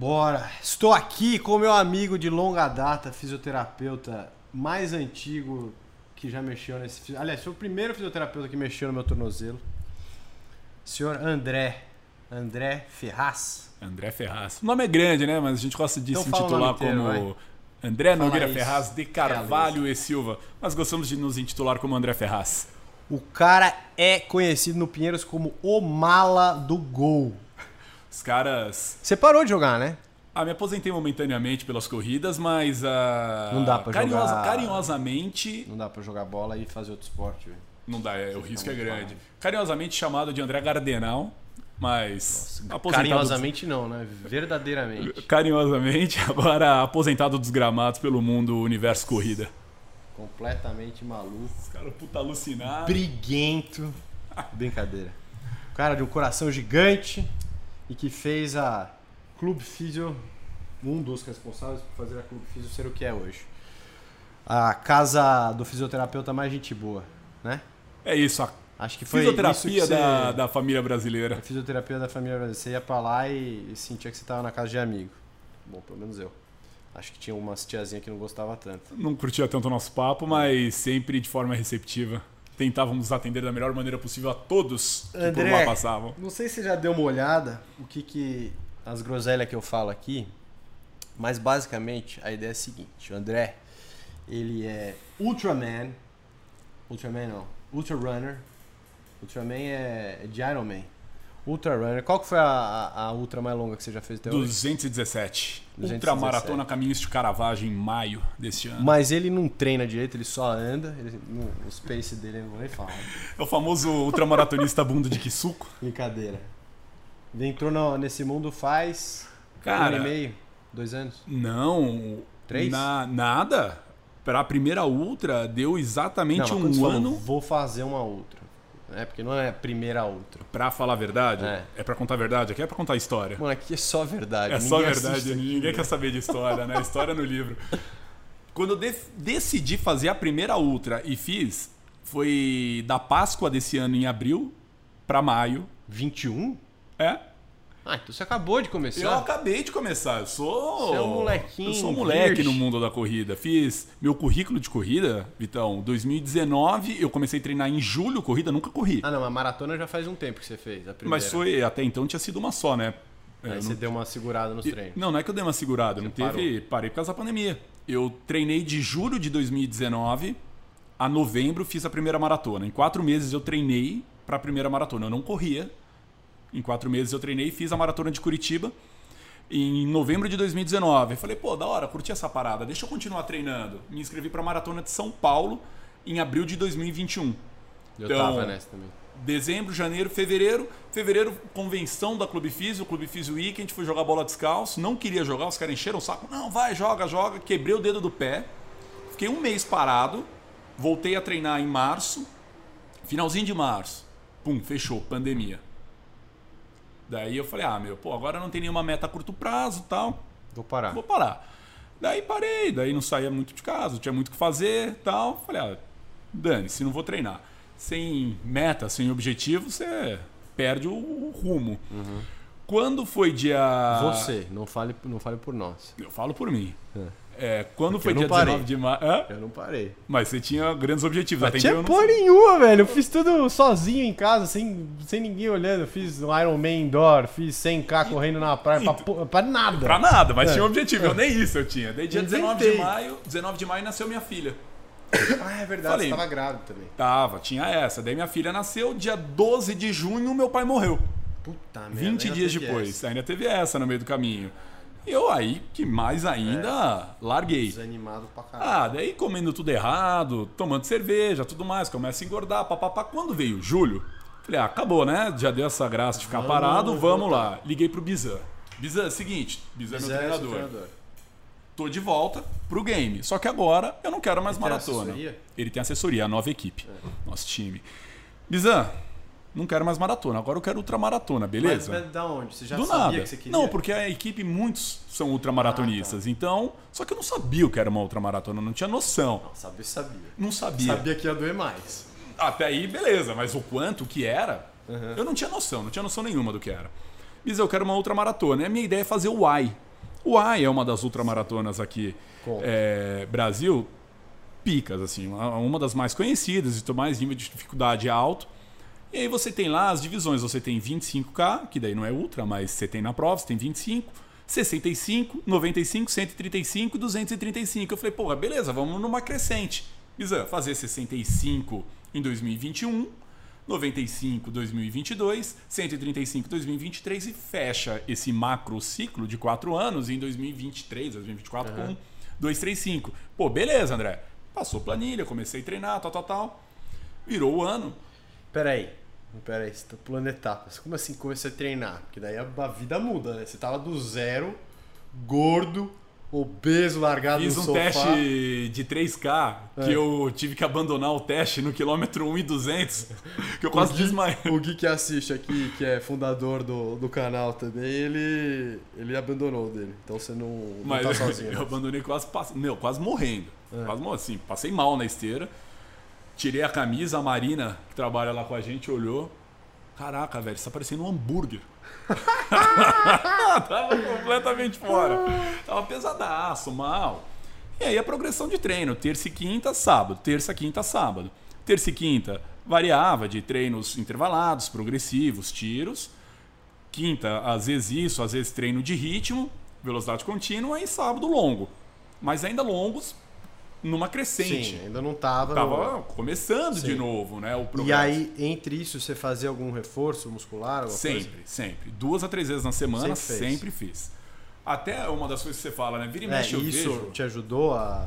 Bora! Estou aqui com meu amigo de longa data, fisioterapeuta mais antigo que já mexeu nesse. Aliás, foi o primeiro fisioterapeuta que mexeu no meu tornozelo. Senhor André. André Ferraz. André Ferraz. O nome é grande, né? Mas a gente gosta de Então se intitular inteiro, como André Fala Nogueira isso. Ferraz de Carvalho e Silva. Mas gostamos de nos intitular como André Ferraz. O cara é conhecido no Pinheiros como o mala do gol. Os caras. Você parou de jogar, né? Ah, me aposentei momentaneamente pelas corridas, mas. ah, Não dá pra carinhosa- jogar- carinhosamente. Não dá pra jogar bola e fazer outro esporte, velho. Não dá, é, o risco é grande. Carinhosamente chamado de André Gardenal, mas. aposentado Carinhosamente não, né? Verdadeiramente. Carinhosamente, agora aposentado dos gramados pelo mundo universo corrida. Completamente maluco. Os caras puta alucinado. briguento. Brincadeira. Cara de um coração gigante e que fez a Clube Físio, um dos responsáveis por fazer a Clube Físio ser o que é hoje. A casa do fisioterapeuta mais gente boa, né? É isso, a Acho que foi fisioterapia que você... da, da família brasileira. A fisioterapia da família brasileira. Você ia pra lá e, e sentia que você tava na casa de amigo. Bom, pelo menos eu. Acho que tinha umas tiazinhas que não gostava tanto. Não curtia tanto o nosso papo, mas sempre de forma receptiva. Tentávamos atender da melhor maneira possível a todos que por André. lá passavam. Não sei se você já deu uma olhada o que que as groselhas que eu falo aqui, mas basicamente a ideia é a seguinte: o André, ele é Ultraman, Ultraman não, Ultra Runner, Ultraman é, é de Iron Man. Ultra Runner, qual que foi a, a, a ultra mais longa que você já fez até hoje? 217. 217. Ultramaratona Caminhos de Caravagem em maio deste ano. Mas ele não treina direito, ele só anda, ele, no, o space dele eu não vou nem falar. É o famoso ultramaratonista bunda de Kisuko. Brincadeira. Ele entrou no- nesse mundo faz um Cara, ano e meio, dois anos. não. Três? Na, nada. Para a primeira ultra deu exatamente Não, um falou, ano. vou fazer uma outra. É, porque não é a primeira outra. Pra falar a verdade, É. é, pra contar a verdade, aqui é pra contar a história. Mano, aqui é só verdade. É só ninguém verdade, assiste aqui, ninguém né? quer saber de história, né? História no livro. Quando eu def- decidi fazer a primeira ultra e fiz, foi da Páscoa desse ano em abril pra maio. 21? É. Ah, então você acabou de começar. Eu acabei de começar, eu sou. Você é um molequinho, Eu sou um moleque virgem. no mundo da corrida. Fiz meu currículo de corrida, Vitão, 2019, eu comecei a treinar em julho, corrida, nunca corri. Ah, não, a maratona já faz um tempo que você fez, a primeira. Mas foi, até então tinha sido uma só, né? Aí Eu você não- deu uma segurada nos treinos. Não, não é que eu dei uma segurada, não teve. Parei por causa da pandemia. Eu treinei de julho de 2019 a novembro, fiz a primeira maratona. Em quatro meses eu treinei para a primeira maratona. Eu não corria. Em quatro meses eu treinei e fiz a maratona de Curitiba. Em novembro de 2019. Eu falei, pô, da hora, curti essa parada, deixa eu continuar treinando. Me inscrevi para a maratona de São Paulo em abril de 2021. Eu Então, tava nessa também. Dezembro, janeiro, fevereiro. Fevereiro, convenção da Clube Físio, Clube Físio Weekend, fui jogar bola descalço. Não queria jogar, os caras encheram o saco. Não, vai, joga, joga. Quebrei o dedo do pé. Fiquei um mês parado. Voltei a treinar em março. Finalzinho de março. Pum, fechou, pandemia. Daí eu falei, ah, meu, pô, agora não tem nenhuma meta a curto prazo tal. Vou parar. Vou parar. Daí parei, daí não saía muito de casa, tinha muito o que fazer tal. Falei, ah, dane-se, não vou treinar. Sem meta, sem objetivo, você perde o, o rumo. Quando foi dia. Você, não fale, não fale por nós. Eu falo por mim. É, quando Porque foi dia parei. 19 de maio. Eu não parei. Mas você tinha grandes objetivos. Até tinha então eu não porra nenhuma, velho. Eu fiz tudo sozinho em casa, sem, sem ninguém olhando. Eu fiz um Iron Man indoor, fiz 100k correndo na praia pra, po- pra nada. Pra nada, mas É. tinha um objetivo. Eu nem isso eu tinha. Daí dia Eu 19 tentei. de maio, 19 de maio nasceu minha filha. Ah, é verdade, Falei. você tava grávida também. Tava, tinha essa. Daí minha filha nasceu, dia 12 de junho, meu pai morreu. Puta merda. 20 ainda dias depois. essa. Ainda teve essa no meio do caminho. Eu aí, que mais ainda, larguei. Desanimado pra caralho. Ah, daí comendo tudo errado, tomando cerveja, tudo mais, começa a engordar, papapá. Quando veio julho, falei, ah, acabou, né? Já deu essa graça de ficar Vamos parado, vamos voltar. lá. Liguei pro Bizan. Bizan, é seguinte, Bizan é meu é, treinador. Tô de volta pro game. Só que agora eu não quero mais Ele tem maratona. assessoria? É. Ele tem assessoria, a nova equipe, nosso time. Bizan, não quero mais maratona, agora eu quero ultramaratona, beleza? Mas, mas da onde? Você já Do sabia nada. que você queria? Não, porque a equipe, muitos são ultramaratonistas. Então, só que eu não sabia o que era uma ultramaratona, não tinha noção. Sabia, sabia. Não sabia. Sabia que ia doer mais. Até aí, beleza, mas o quanto, o que era, Uhum. eu não tinha noção, não tinha noção nenhuma do que era. Diz, eu quero uma ultramaratona. E a minha ideia é fazer o Y. O AI é uma das ultramaratonas aqui, é, Brasil, picas, assim, uma das mais conhecidas e mais nível de dificuldade alto. E aí você tem lá as divisões, você tem 25K, que daí não é ultra, mas você tem na prova, você tem 25, 65, 95, 135 e 235. Eu falei, porra, beleza, vamos numa crescente. Isa, fazer 65 em 2021, 95 2022, 135 2023 e fecha esse macro ciclo de quatro anos em 2023, 2024 uhum. com 235. Pô, beleza, André. Passou planilha, comecei a treinar, tal, tal, tal. Virou o ano. Peraí, peraí, você tá pulando etapas. Como assim comecei a treinar? Porque daí a, a vida muda, né? Você tava do zero, gordo, obeso, largado Fiz no um sofá. teste de 3K, é. que eu tive que abandonar o teste no quilômetro 1 e 200, que eu quase desmaiei. O Gui que assiste aqui, que é fundador do, do canal também, ele, ele abandonou o dele. Então você não, não Mas tá sozinho. Eu, abandonei quase, meu, quase morrendo. É. Quase assim, passei mal na esteira. Tirei a camisa, a Marina, que trabalha lá com a gente, olhou. Caraca, velho, você tá parecendo um hambúrguer. Tava completamente fora. Tava pesadaço, mal. E aí a progressão de treino, terça e quinta, sábado, terça, quinta, sábado. Terça e quinta variava de treinos intervalados, progressivos, tiros. Quinta, às vezes isso, às vezes treino de ritmo, velocidade contínua e sábado longo. Mas ainda longos numa crescente. Sim, ainda não estava. Tava no... começando Sim. de novo, né? O progresso. E aí, entre isso, você fazia algum reforço muscular? Sempre, coisa? sempre. Duas a três vezes na semana, sempre, sempre, fiz. Até uma das coisas que você fala, né? Vira e é, mexe, eu isso vejo... te ajudou a.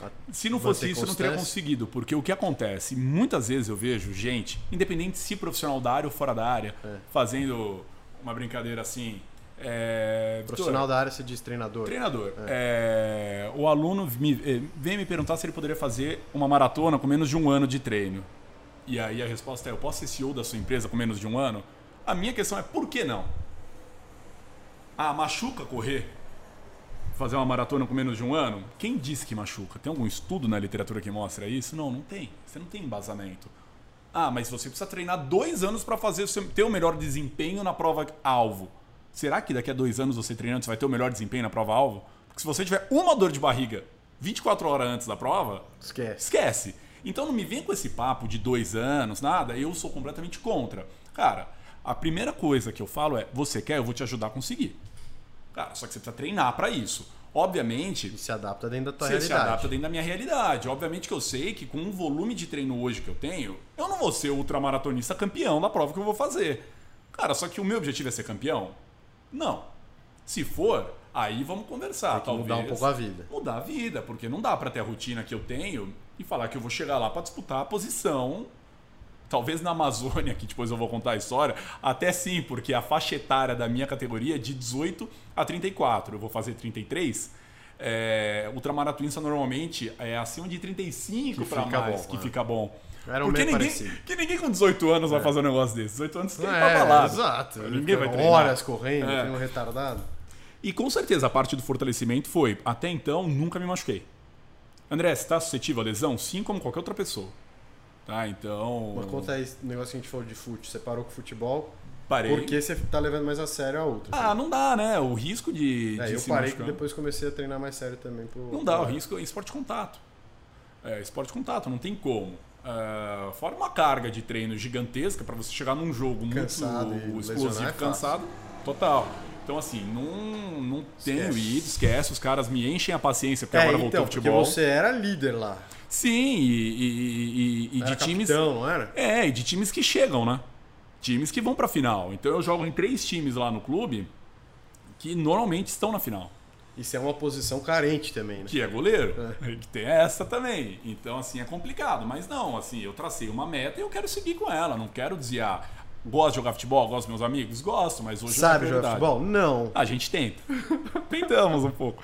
a se não fosse isso, eu não teria conseguido. Porque o que acontece? Muitas vezes eu vejo gente, independente se profissional da área ou fora da área, é. fazendo uma brincadeira assim é, Profissional da área se diz treinador. Treinador. É. É, o aluno me, eh, vem me perguntar se ele poderia fazer uma maratona com menos de um ano de treino. E aí a resposta é: eu posso ser CEO da sua empresa com menos de um ano? A minha questão é: por que não? Ah, machuca correr? Fazer uma maratona com menos de um ano? Quem disse que machuca? Tem algum estudo na literatura que mostra isso? Não, não tem. Você não tem embasamento. Ah, mas você precisa treinar dois anos para fazer ter o melhor desempenho na prova alvo. Será que daqui a dois anos você treinando você vai ter o melhor desempenho na prova-alvo? Porque se você tiver uma dor de barriga 24 horas antes da prova, esquece. esquece. Então não me vem com esse papo de dois anos, nada, eu sou completamente contra. Cara, a primeira coisa que eu falo é: você quer, eu vou te ajudar a conseguir. Cara, só que você precisa treinar para isso. Obviamente. E se adapta dentro da tua você realidade. Se adapta dentro da minha realidade. Obviamente que eu sei que com o volume de treino hoje que eu tenho, eu não vou ser ultramaratonista campeão da prova que eu vou fazer. Cara, só que o meu objetivo é ser campeão. Não. Se for, aí vamos conversar. Tem que talvez, mudar um pouco a vida. Mudar a vida, porque não dá para ter a rotina que eu tenho e falar que eu vou chegar lá para disputar a posição. Talvez na Amazônia, que depois eu vou contar a história, até sim, porque a faixa etária da minha categoria é de 18 a 34. Eu vou fazer 33. É, ultramaratonistas normalmente é acima de 35 para mais, bom, que é. fica bom. Era um Porque ninguém, parecido. que ninguém com 18 anos é. vai fazer um negócio desse. 18 anos tem é, pra balada. Exato. Ninguém vai treinar. Horas correndo, é. tem um retardado. E com certeza a parte do fortalecimento foi, até então, nunca me machuquei. André, você está suscetível a lesão? Sim, como qualquer outra pessoa. Tá, então... Mas conta aí o negócio que a gente falou de fute. Você parou com o futebol Parei. Porque você tá levando mais a sério a outra. Ah, assim. não dá, né? O risco de. É, de eu parei e depois comecei a treinar mais sério também. Pro, não dá, o risco é esporte contato. É, esporte contato, não tem como. Uh, fora uma carga de treino gigantesca para você chegar num jogo cansado muito explosivo, é cansado, total. Então, assim, não, não tenho ido, esquece, os caras me enchem a paciência porque é, agora voltou então, o futebol. Porque você era líder lá. Sim, e, e, e, e de times. Capitão, não era? É, e de times que chegam, né? Times que vão pra final. Então eu jogo em três times lá no clube que normalmente estão na final. Isso é uma posição carente também, né? Que é goleiro. É. Que tem essa também. Então, assim, é complicado. Mas não, assim, eu tracei uma meta e eu quero seguir com ela. Não quero desviar. Gosto de jogar futebol? Gosto dos meus amigos? Gosto, mas hoje Sabe jogar futebol? Não. A gente tenta. Tentamos um pouco.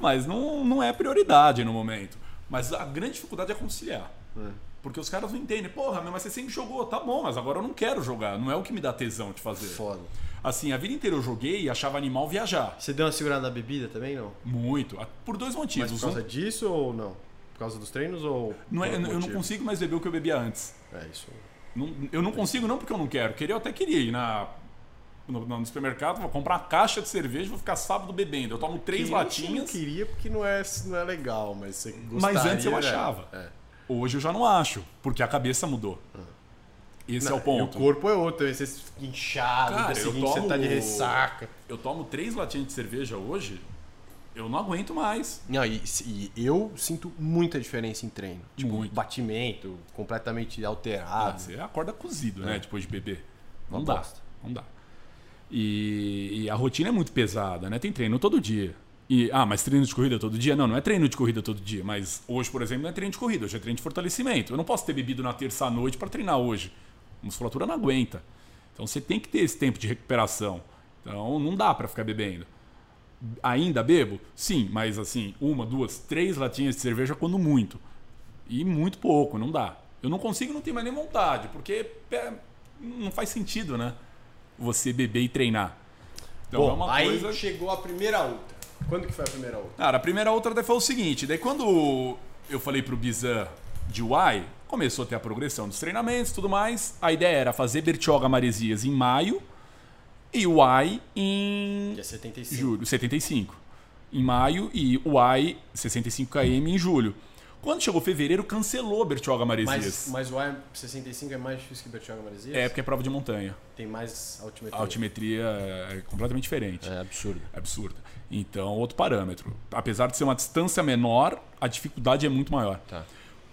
Mas não, não é prioridade no momento. Mas a grande dificuldade é conciliar. É. Porque os caras não entendem. Porra, mas você sempre jogou. Tá bom, mas agora eu não quero jogar. Não é o que me dá tesão de fazer. Foda. Assim, a vida inteira eu joguei e achava animal viajar. Você deu uma segurada na bebida também, não? Muito. Por dois motivos. Mas por causa um... disso ou não? Por causa dos treinos ou. Não é, eu não consigo mais beber o que eu bebia antes. É isso. Não, eu não consigo, não porque eu não quero. Queria, eu até queria ir na no, no, supermercado, vou comprar uma caixa de cerveja e vou ficar sábado bebendo. Eu tomo três latinhas. Eu queria porque não é, não é legal, mas você gostaria, Mas antes eu achava. É. Hoje eu já não acho, porque a cabeça mudou. Uhum. Esse não, é o ponto. o corpo é outro, você fica inchado, Cara, eu tomo, você tá de ressaca. Eu tomo três latinhas de cerveja hoje, eu não aguento mais. Não, e, e eu sinto muita diferença em treino. Tipo, Muito. batimento completamente alterado. Ah, você acorda cozido, né, é. depois de beber. Não, não dá, não dá. E, e, a rotina é muito pesada, né? Tem treino todo dia. E, ah, mas treino de corrida todo dia? Não, não é treino de corrida todo dia. Mas hoje, por exemplo, não é treino de corrida, hoje é treino de fortalecimento. Eu não posso ter bebido na terça-noite para treinar hoje. A musculatura não aguenta. Então você tem que ter esse tempo de recuperação. Então não dá para ficar bebendo. Ainda bebo? Sim, mas assim, uma, duas, três latinhas de cerveja quando muito. E muito pouco, não dá. Eu não consigo, não tenho mais nem vontade, porque não faz sentido, né? Você beber e treinar. Então Bom, é uma aí coisa... chegou a primeira ultra. Quando que foi a primeira ultra? Cara, a primeira ultra foi o seguinte, daí quando eu falei pro Bizan de Y, começou a ter a progressão dos treinamentos e tudo mais. A ideia era fazer Bertioga Maresias em maio e o Y em é 75. julho, 75. Em maio e o Y 65 km em julho. Quando chegou fevereiro, cancelou Bertioga Maresias. Mas, mas o Y65 é mais difícil que Bertioga Maresias? É, porque é prova de montanha. Tem mais altimetria. A altimetria é completamente diferente. É absurdo. É absurdo. Então, outro parâmetro. Apesar de ser uma distância menor, a dificuldade é muito maior. Tá.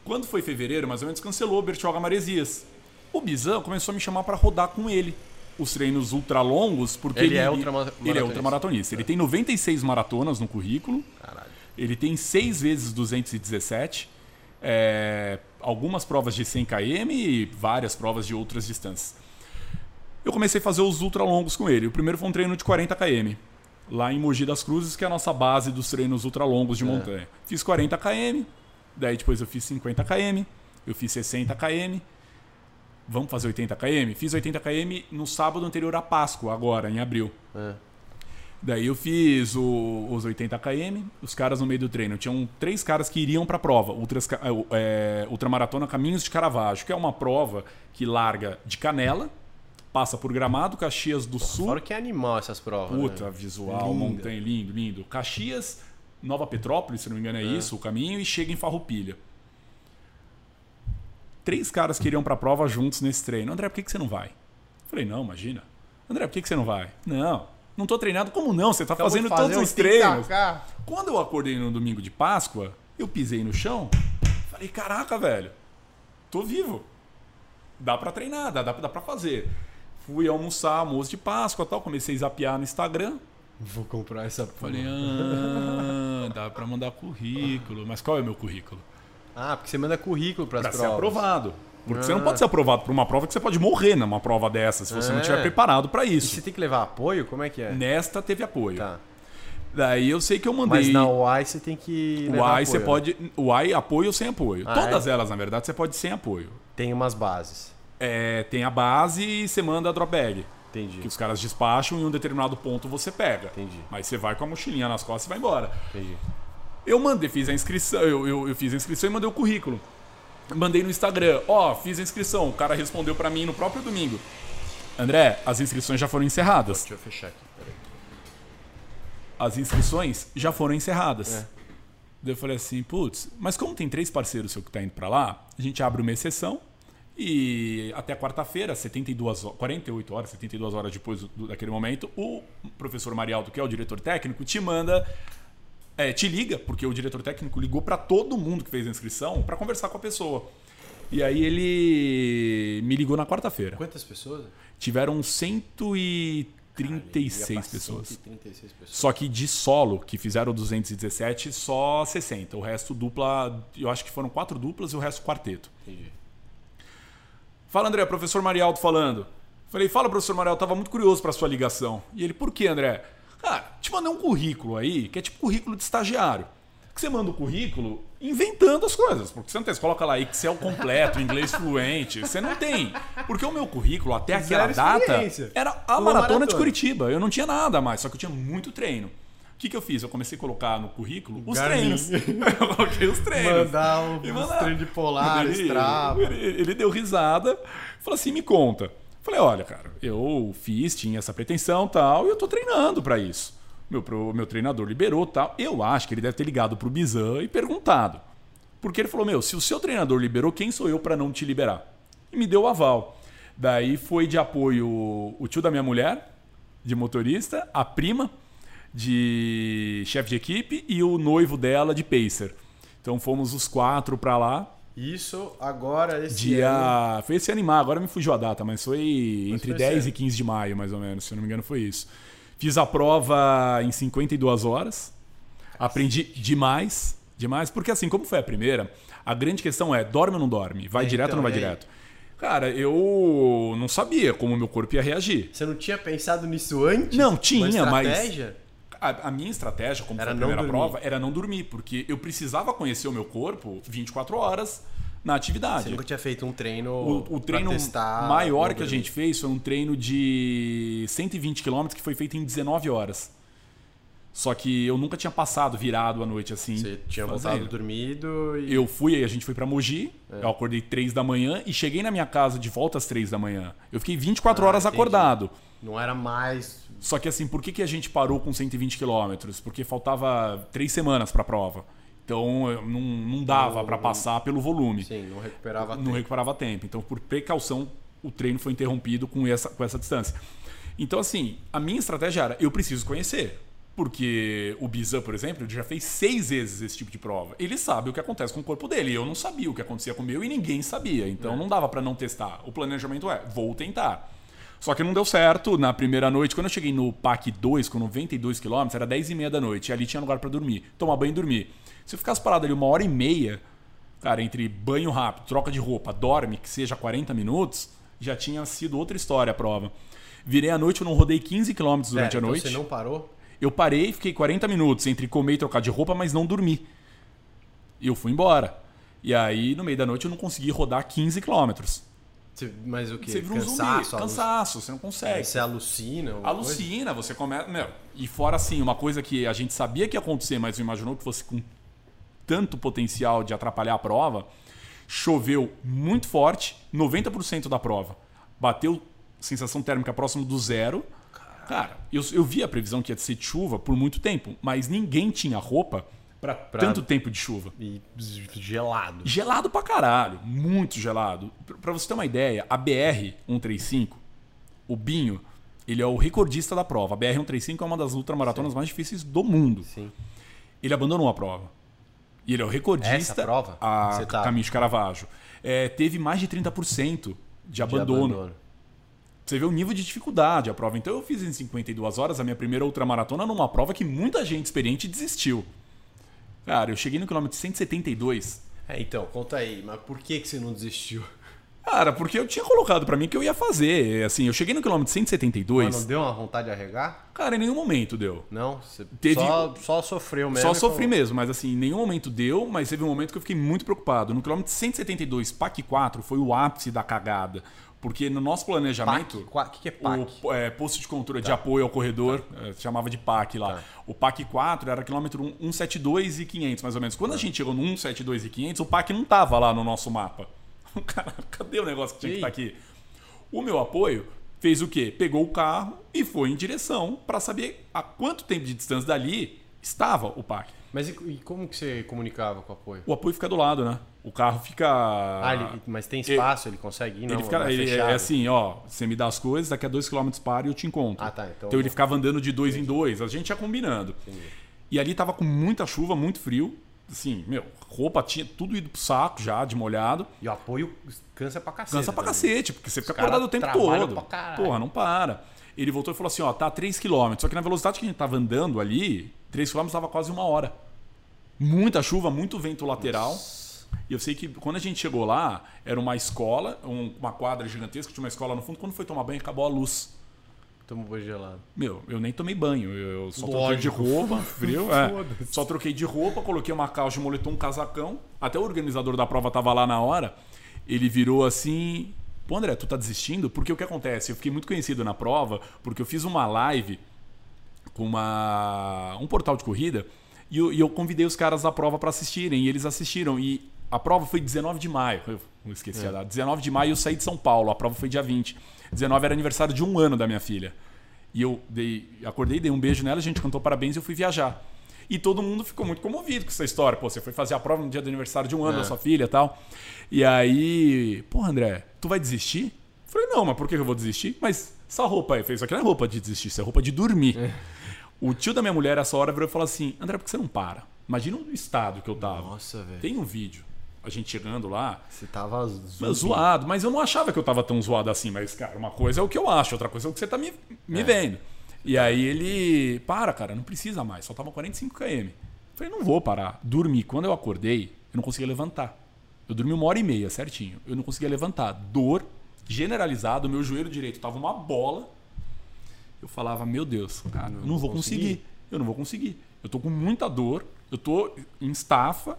Quando foi fevereiro, mais ou menos, cancelou Bertioga Maresias. O Bizan começou a me chamar para rodar com ele os treinos ultra longos, porque ele, ele é ultramaratonista. Ele é ultramaratonista. Ele tem 96 maratonas no currículo. Caralho. Ele tem 6 vezes 217. É, algumas provas de 100 km e várias provas de outras distâncias. Eu comecei a fazer os ultra longos com ele. O primeiro foi um treino de 40 km, lá em Mogi das Cruzes, que é a nossa base dos treinos ultra longos de é. montanha. Fiz 40 km, Daí depois eu fiz 50 km, eu fiz 60 km. Vamos fazer 80 km? Fiz 80 km no sábado anterior à Páscoa, agora, em abril. É. Daí eu fiz o, os 80 km, os caras no meio do treino. Tinham três caras que iriam para a prova, ultras, é, Ultramaratona Caminhos de Caravaggio, que é uma prova que larga de Canela, passa por Gramado, Caxias do Sul. Fora que é animal essas provas. Puta, né? visual, Linda. montanha, lindo, lindo. Caxias, Nova Petrópolis, se não me engano é, é. isso, o caminho, e chega em Farroupilha. Três caras que iriam para a prova juntos nesse treino. André, por que, que você não vai? Falei, não, imagina. André, por que, que você não vai? Não, não tô treinado. Como não? Você tá fazendo todos os treinos. Quando eu acordei no domingo de Páscoa, eu pisei no chão, falei, caraca, velho, tô vivo. Dá para treinar, dá, dá, dá para fazer. Fui almoçar, almoço de Páscoa tal, comecei a zapear no Instagram. Vou comprar essa porra. Falei, ah, dá pra mandar currículo. Mas qual é o meu currículo? Ah, porque você manda currículo para as provas. ser aprovado. Porque ah. você não pode ser aprovado por uma prova que você pode morrer numa prova dessa, se você é. não estiver preparado para isso. E você tem que levar apoio? Como é que é? Nesta teve apoio. Tá. Daí eu sei que eu mandei. Mas na UAI você tem que. O UAI você pode. UAI apoio ou sem apoio. Ah, Todas é? elas, na verdade, você pode sem apoio. Tem umas bases. É, tem a base e você manda a drop bag. Entendi. Que os caras despacham e em um determinado ponto você pega. Entendi. Mas você vai com a mochilinha nas costas e vai embora. Entendi. Eu mandei, fiz a inscrição, eu, eu, eu fiz a inscrição e mandei o currículo. Mandei no Instagram, ó, oh, fiz a inscrição. O cara respondeu para mim no próprio domingo. André, as inscrições já foram encerradas. Deixa eu fechar aqui, peraí. As inscrições já foram encerradas. É. Daí eu falei assim, putz, mas como tem três parceiros seu que tá indo para lá, a gente abre uma exceção e até quarta-feira, 72 48 horas, 72 horas depois do, daquele momento, o professor Marialdo, que é o diretor técnico, te manda, é, te liga, porque o diretor técnico ligou para todo mundo que fez a inscrição para conversar com a pessoa. E aí ele me ligou na quarta-feira. Quantas pessoas? Tiveram 136 Cara, pessoas. 136 pessoas. Só que de solo, que fizeram 217, só 60. O resto dupla, eu acho que foram quatro duplas e o resto quarteto. Entendi. Fala, André, professor Marialdo falando. Falei, fala, professor Marialdo, tava muito curioso para sua ligação. E ele, por que, André? Cara, te mandei um currículo aí, que é tipo currículo de estagiário. Que você manda o currículo inventando as coisas. Porque você não tem, você coloca lá Excel completo, inglês fluente. Você não tem. Porque o meu currículo, até aquela data, era a maratona, maratona de Curitiba. Eu não tinha nada mais, só que eu tinha muito treino. O que, que eu fiz? Eu comecei a colocar no currículo os Garmin. treinos. eu coloquei os treinos. Mandar o, os treinos de polar, ele, Strava. Ele, ele, deu risada falou assim: me conta. Falei, olha, cara, eu fiz, tinha essa pretensão tal, e eu tô treinando para isso. Meu, pro, meu treinador liberou tal. Eu acho que ele deve ter ligado pro Bizan e perguntado. Porque ele falou, meu, se o seu treinador liberou, quem sou eu para não te liberar? E me deu o aval. Daí foi de apoio o tio da minha mulher, de motorista, a prima de chefe de equipe e o noivo dela de pacer. Então fomos os quatro para lá isso agora, esse Dia... ano. Foi esse animar, agora me fugiu a data, mas foi mas entre foi 10 e 15 de maio, mais ou menos, se eu não me engano, foi isso. Fiz a prova em 52 horas. Aprendi demais, demais, porque assim, como foi a primeira, a grande questão é: dorme ou não dorme? Vai é, direto então, ou não vai direto? Cara, eu não sabia como o meu corpo ia reagir. Você não tinha pensado nisso antes? Não, tinha, mas a, a, minha estratégia, como era foi a primeira prova, era não dormir, porque eu precisava conhecer o meu corpo 24 horas na atividade. Você nunca tinha feito um treino O, o treino maior que a gente fez foi um treino de 120 km que foi feito em 19 horas. Só que eu nunca tinha passado virado à noite assim. Você tinha fazendo. voltado dormido e... Eu fui, aí a gente foi para Mogi. É. Eu acordei 3 da manhã e cheguei na minha casa de volta às 3 da manhã. Eu fiquei 24 ah, horas entendi. acordado. Não era mais só que assim, por que, que a gente parou com 120 quilômetros? Porque faltava três semanas para a prova. Então não, não dava para passar pelo volume. Sim, não recuperava não tempo. recuperava tempo. Então, por precaução, o treino foi interrompido com essa, com essa distância. Então, assim, a minha estratégia era: eu preciso conhecer. Porque o Bizan, por exemplo, já fez seis vezes esse tipo de prova. Ele sabe o que acontece com o corpo dele. Eu não sabia o que acontecia com o meu e ninguém sabia. Então é. não dava para não testar. O planejamento é: vou tentar. Só que não deu certo na primeira noite. Quando eu cheguei no PAC 2, com 92 km, era 10 e meia da noite. E ali tinha lugar para dormir. Tomar banho e dormir. Se eu ficasse parado ali uma hora e meia, cara, entre banho rápido, troca de roupa, dorme, que seja 40 minutos, já tinha sido outra história a prova. Virei à noite, eu não rodei 15 km durante é, então a noite. Você não parou? Eu parei, fiquei 40 minutos entre comer e trocar de roupa, mas não dormi. E eu fui embora. E aí, no meio da noite, eu não consegui rodar 15 quilômetros. Mas o que? Você vira um cansaço, zumbi. Cansaço, você não consegue. Você alucina? Alucina, coisa? você começa. Meu, e fora assim, uma coisa que a gente sabia que ia acontecer, mas não imaginou que fosse com tanto potencial de atrapalhar a prova. Choveu muito forte, 90% da prova. Bateu sensação térmica próximo do zero. Cara, eu, eu vi a previsão que ia ser de chuva por muito tempo, mas ninguém tinha roupa para tanto tempo de chuva. E gelado. Gelado pra caralho, muito gelado. Para você ter uma ideia, a BR 135, o Binho, ele é o recordista da prova. A BR 135 é uma das ultramaratonas Sim. mais difíceis do mundo. Sim. Ele abandonou a prova. E ele é o recordista Essa prova? a tá... Caminho de Caravaggio. É, teve mais de 30% de abandono. De abandono. Você vê o nível de dificuldade a prova. Então eu fiz em 52 horas a minha primeira ultramaratona numa prova que muita gente experiente desistiu. Cara, eu cheguei no quilômetro 172. É, então, conta aí, mas por que, que você não desistiu? Cara, porque eu tinha colocado para mim que eu ia fazer. Assim, eu cheguei no quilômetro 172. Mas não deu uma vontade de arregar? Cara, em nenhum momento deu. Não? Você teve... só, só sofreu mesmo? Só sofri falou. mesmo, mas assim, em nenhum momento deu, mas teve um momento que eu fiquei muito preocupado. No quilômetro 172, PAC 4, foi o ápice da cagada. Porque no nosso planejamento. O que, é PAC? O é, posto de controle tá. de apoio ao corredor, tá. é, chamava de PAC lá. Tá. O PAC 4 era quilômetro 172 e 500, mais ou menos. Quando a tá. gente chegou no 172 e 500, o PAC não estava lá no nosso mapa. Cara, cadê o negócio que tinha que estar tá aqui? O meu apoio fez o quê? Pegou o carro e foi em direção para saber a quanto tempo de distância dali estava o PAC. Mas e, como que você comunicava com o apoio? O apoio fica do lado, né? O carro fica. Ah, ele, mas tem espaço, ele, ele consegue ir, não? Ele fica, ele é assim, ó, você me dá as coisas, daqui a 2km para e eu te encontro. Ah, tá. Então, então ele ficava andando de dois entendi. em dois, a gente ia combinando. Entendi. E ali tava com muita chuva, muito frio. Assim, meu, roupa tinha tudo ido pro saco já, de molhado. E o apoio cansa pra cacete. Cansa pra também. cacete, porque você fica acordado o tempo todo. Porra, não para. Ele voltou e falou assim: ó, tá 3km. Só que na velocidade que a gente tava andando ali, 3km tava quase uma hora. Muita chuva, muito vento lateral. Nossa. E eu sei que quando a gente chegou lá, era uma escola, um, uma quadra gigantesca, tinha uma escola no fundo. Quando foi tomar banho, acabou a luz. Tomou banho gelado. Meu, eu nem tomei banho. Eu só Lógico. troquei de roupa, frio. é. Só troquei de roupa, coloquei uma calça de moletom, um casacão. Até o organizador da prova tava lá na hora. Ele virou assim. Pô, André, tu tá desistindo? Porque o que acontece? Eu fiquei muito conhecido na prova, porque eu fiz uma live com uma, um portal de corrida E eu, e eu convidei os caras da prova para assistirem, e eles assistiram. E a prova foi 19 de maio. Eu não esqueci é. a data. 19 de maio eu saí de São Paulo, a prova foi dia 20. 19 era aniversário de um ano da minha filha. E eu dei, acordei, dei um beijo nela, a gente cantou parabéns e eu fui viajar. E todo mundo ficou muito comovido com essa história. Pô, você foi fazer a prova no dia do aniversário de um ano é. da sua filha e tal. E aí, pô, André, tu vai desistir? Eu falei, não, mas por que eu vou desistir? Mas essa roupa aí, fez isso aqui não é roupa de desistir, isso é roupa de dormir. É. O tio da minha mulher, essa hora, virou e falou assim: André, por que você não para? Imagina o estado que eu tava. Nossa, velho. Tem um vídeo. A gente chegando lá. Você tava zoado. zoado. Mas eu não achava que eu tava tão zoado assim. Mas, cara, uma coisa é o que eu acho, outra coisa é o que você tá me, me é. vendo. E aí ele. Para, cara, não precisa mais. Só tava 45 km. Eu falei, não vou parar. Dormi. Quando eu acordei, eu não conseguia levantar. Eu dormi uma hora e meia certinho. Eu não conseguia levantar. Dor generalizada. O meu joelho direito tava uma bola eu falava, meu Deus, cara, eu não vou conseguir. conseguir. Eu não vou conseguir. Eu tô com muita dor, eu tô em estafa,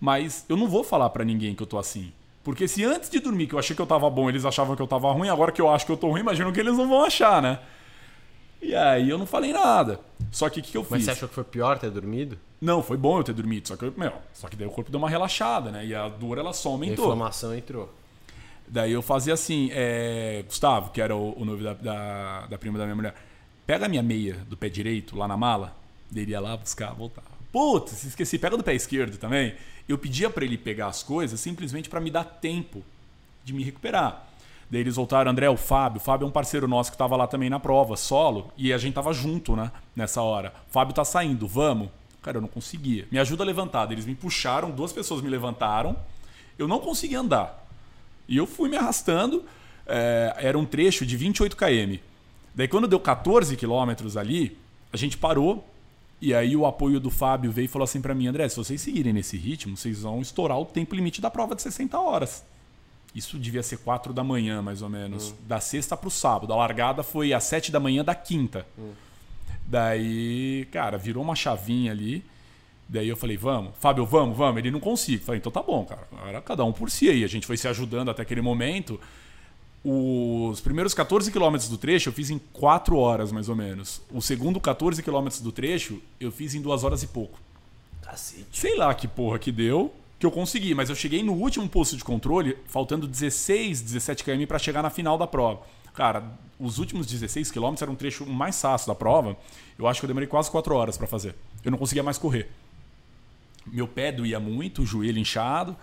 mas eu não vou falar para ninguém que eu tô assim. Porque se antes de dormir, que eu achei que eu tava bom, eles achavam que eu tava ruim, agora que eu acho que eu tô ruim, imagino que eles não vão achar, né? E aí eu não falei nada. Só que o que, que, eu fiz? Mas você achou que foi pior ter dormido? Não, foi bom eu ter dormido. Só que, meu, só que daí o corpo deu uma relaxada, né? E a dor ela só aumentou. A inflamação entrou. Daí eu fazia assim, é, Gustavo, que era o, o noivo da, da, da, prima da minha mulher, pega a minha meia do pé direito lá na mala, ele ia lá buscar, voltava. Putz, esqueci, pega do pé esquerdo também. Eu pedia para ele pegar as coisas simplesmente para me dar tempo de me recuperar. Daí eles voltaram, André, o Fábio. O Fábio é um parceiro nosso que estava lá também na prova, solo, e a gente tava junto, né, nessa hora. O Fábio tá saindo, vamos. Cara, eu não conseguia. Me ajuda a levantar. Eles me puxaram, duas pessoas me levantaram. Eu não conseguia andar. E eu fui me arrastando. É, era um trecho de 28 km. Daí quando deu 14 quilômetros ali, a gente parou. E aí o apoio do Fábio veio e falou assim para mim, André, se vocês seguirem nesse ritmo, vocês vão estourar o tempo limite da prova de 60 horas. Isso devia ser 4 da manhã, mais ou menos. Hum. Da sexta pro sábado. A largada foi às 7 da manhã da quinta. Hum. Daí, cara, virou uma chavinha ali. Daí eu falei, vamos, Fábio, vamos, vamos. Ele não consegue. Falei, então tá bom, cara. Era cada um por si aí. A gente foi se ajudando até aquele momento. Os primeiros 14 quilômetros do trecho eu fiz em 4 horas, mais ou menos. O segundo 14 quilômetros do trecho eu fiz em 2 horas e pouco. Cacete. Sei lá que porra que deu, que eu consegui. Mas eu cheguei no último posto de controle, faltando 16, 17 km para chegar na final da prova. Cara, os últimos 16 quilômetros era um trecho mais fácil da prova. Eu acho que eu demorei quase 4 horas para fazer. Eu não conseguia mais correr. Meu pé doía muito, o joelho inchado.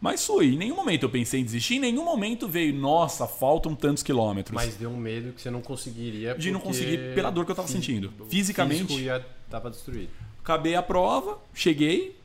Mas foi. Em nenhum momento eu pensei em desistir, em nenhum momento veio, nossa, faltam tantos quilômetros. Mas deu um medo que você não conseguiria. De não conseguir pela dor que eu estava sentindo. Fisicamente. O ia tava destruído. Acabei a prova, cheguei,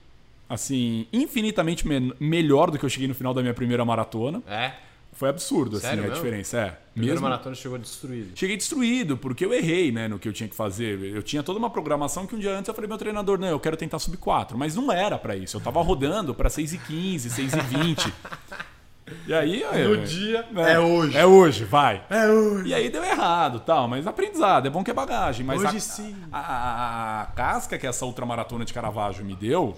assim, infinitamente me melhor do que eu cheguei no final da minha primeira maratona. É. Foi absurdo, assim, Sério, assim, a diferença. É. Primeira mesmo... maratona chegou destruído. Cheguei destruído, porque eu errei, né, no que eu tinha que fazer. Eu tinha toda uma programação que um dia antes eu falei meu treinador, não, eu quero tentar sub 4. Mas não era para isso. Eu tava rodando para 6 e 15, 6 e 20. E aí, no eu, dia é, é, hoje. É hoje, vai. É hoje. E aí deu errado, tal, mas aprendizado, é bom que é bagagem, mas hoje a, sim. A, a, a, casca que essa ultramaratona de Caravaggio me deu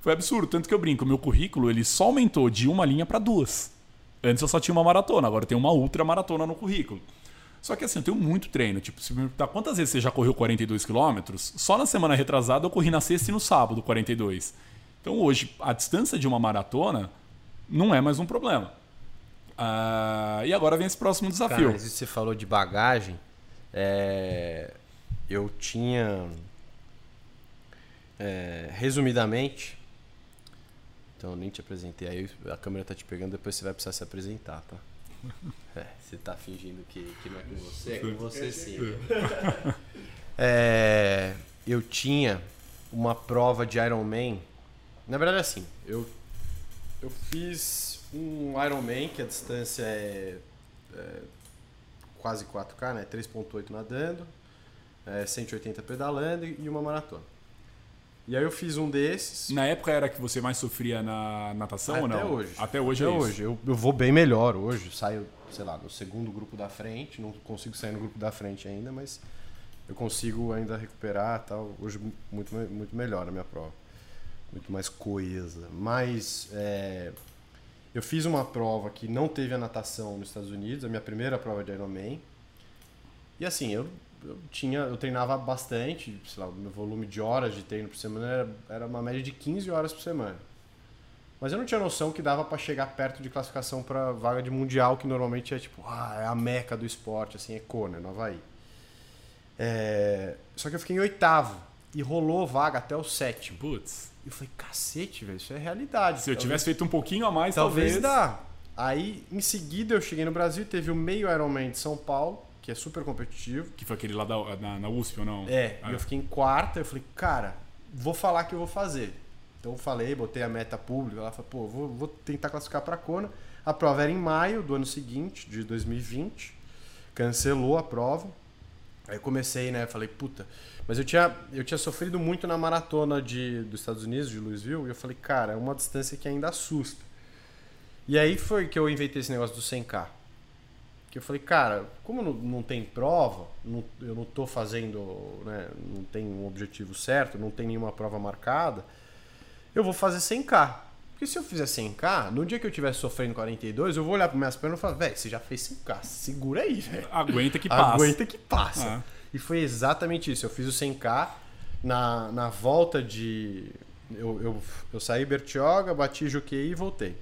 foi absurdo, tanto que eu brinco, meu currículo ele só aumentou de uma linha para duas. Antes eu só tinha uma maratona, agora eu tenho uma ultra maratona no currículo. Só que assim, eu tenho muito treino. Tipo, se me perguntar quantas vezes você já correu 42 quilômetros, só na semana retrasada eu corri na sexta e no sábado 42. Então hoje, a distância de uma maratona não é mais um problema. Ah, e agora vem esse próximo desafio. Cara, mas você falou de bagagem. É... Eu tinha. É... Resumidamente, então eu nem te apresentei. Aí a câmera tá te pegando, depois você vai precisar se apresentar, tá? É, você tá fingindo que, que não é com você, é com você sim. É, eu tinha uma prova de Ironman. Na verdade, assim, eu, eu fiz um Ironman, que a distância é, é quase 4K, né? 3.8 nadando, é 180 pedalando e uma maratona. E aí eu fiz um desses. Na época era que você mais sofria na natação Até ou não? Até hoje. Até hoje Até é hoje. Eu, eu vou bem melhor hoje. Saio, sei lá, no segundo grupo da frente. Não consigo sair no grupo da frente ainda, mas eu consigo ainda recuperar tal. Hoje muito, muito melhor a minha prova. Muito mais coesa. Mas é, eu fiz uma prova que não teve a natação nos Estados Unidos, a minha primeira prova de Ironman. E assim, eu eu tinha, eu treinava bastante, sei lá, o meu volume de horas de treino por semana era, era uma média de 15 horas por semana. Mas eu não tinha noção que dava para chegar perto de classificação para vaga de mundial, que normalmente é tipo, ah, é a meca do esporte, assim, é Kona, no Havaí. É... Só que eu fiquei em oitavo e rolou vaga até o sétimo. Putz. E eu falei, cacete, velho, isso é realidade. Se eu tivesse feito um pouquinho a mais, talvez. Talvez dá. Aí, em seguida, eu cheguei no Brasil, teve o meio Ironman de São Paulo, que é super competitivo. Que foi aquele lá da, na, na USP ou não? É, ah. e eu fiquei em quarta, eu falei, cara, vou falar que eu vou fazer. Então eu falei, botei a meta pública, ela falou, pô, vou, vou tentar classificar para a Kona. A prova era em maio do ano seguinte, de 2020. Cancelou a prova. Aí comecei, né? Falei, puta. Mas eu tinha, eu tinha sofrido muito na maratona de, dos Estados Unidos, de Louisville, e eu falei, cara, é uma distância que ainda assusta. E aí foi que eu inventei esse negócio do 100K. Eu falei, cara, como não, não tem prova, não, eu não tô fazendo, né, não tem um objetivo certo, não tem nenhuma prova marcada, eu vou fazer 100K. Porque se eu fizer 100K, no dia que eu estiver sofrendo 42, eu vou olhar para minhas pernas e falar, velho, você já fez 100K, segura aí, velho. Aguenta que passa. Aguenta que passa. Ah. E foi exatamente isso. Eu fiz o 100K na, na volta de. Eu, eu, eu saí Bertioga, bati Juqueí e voltei.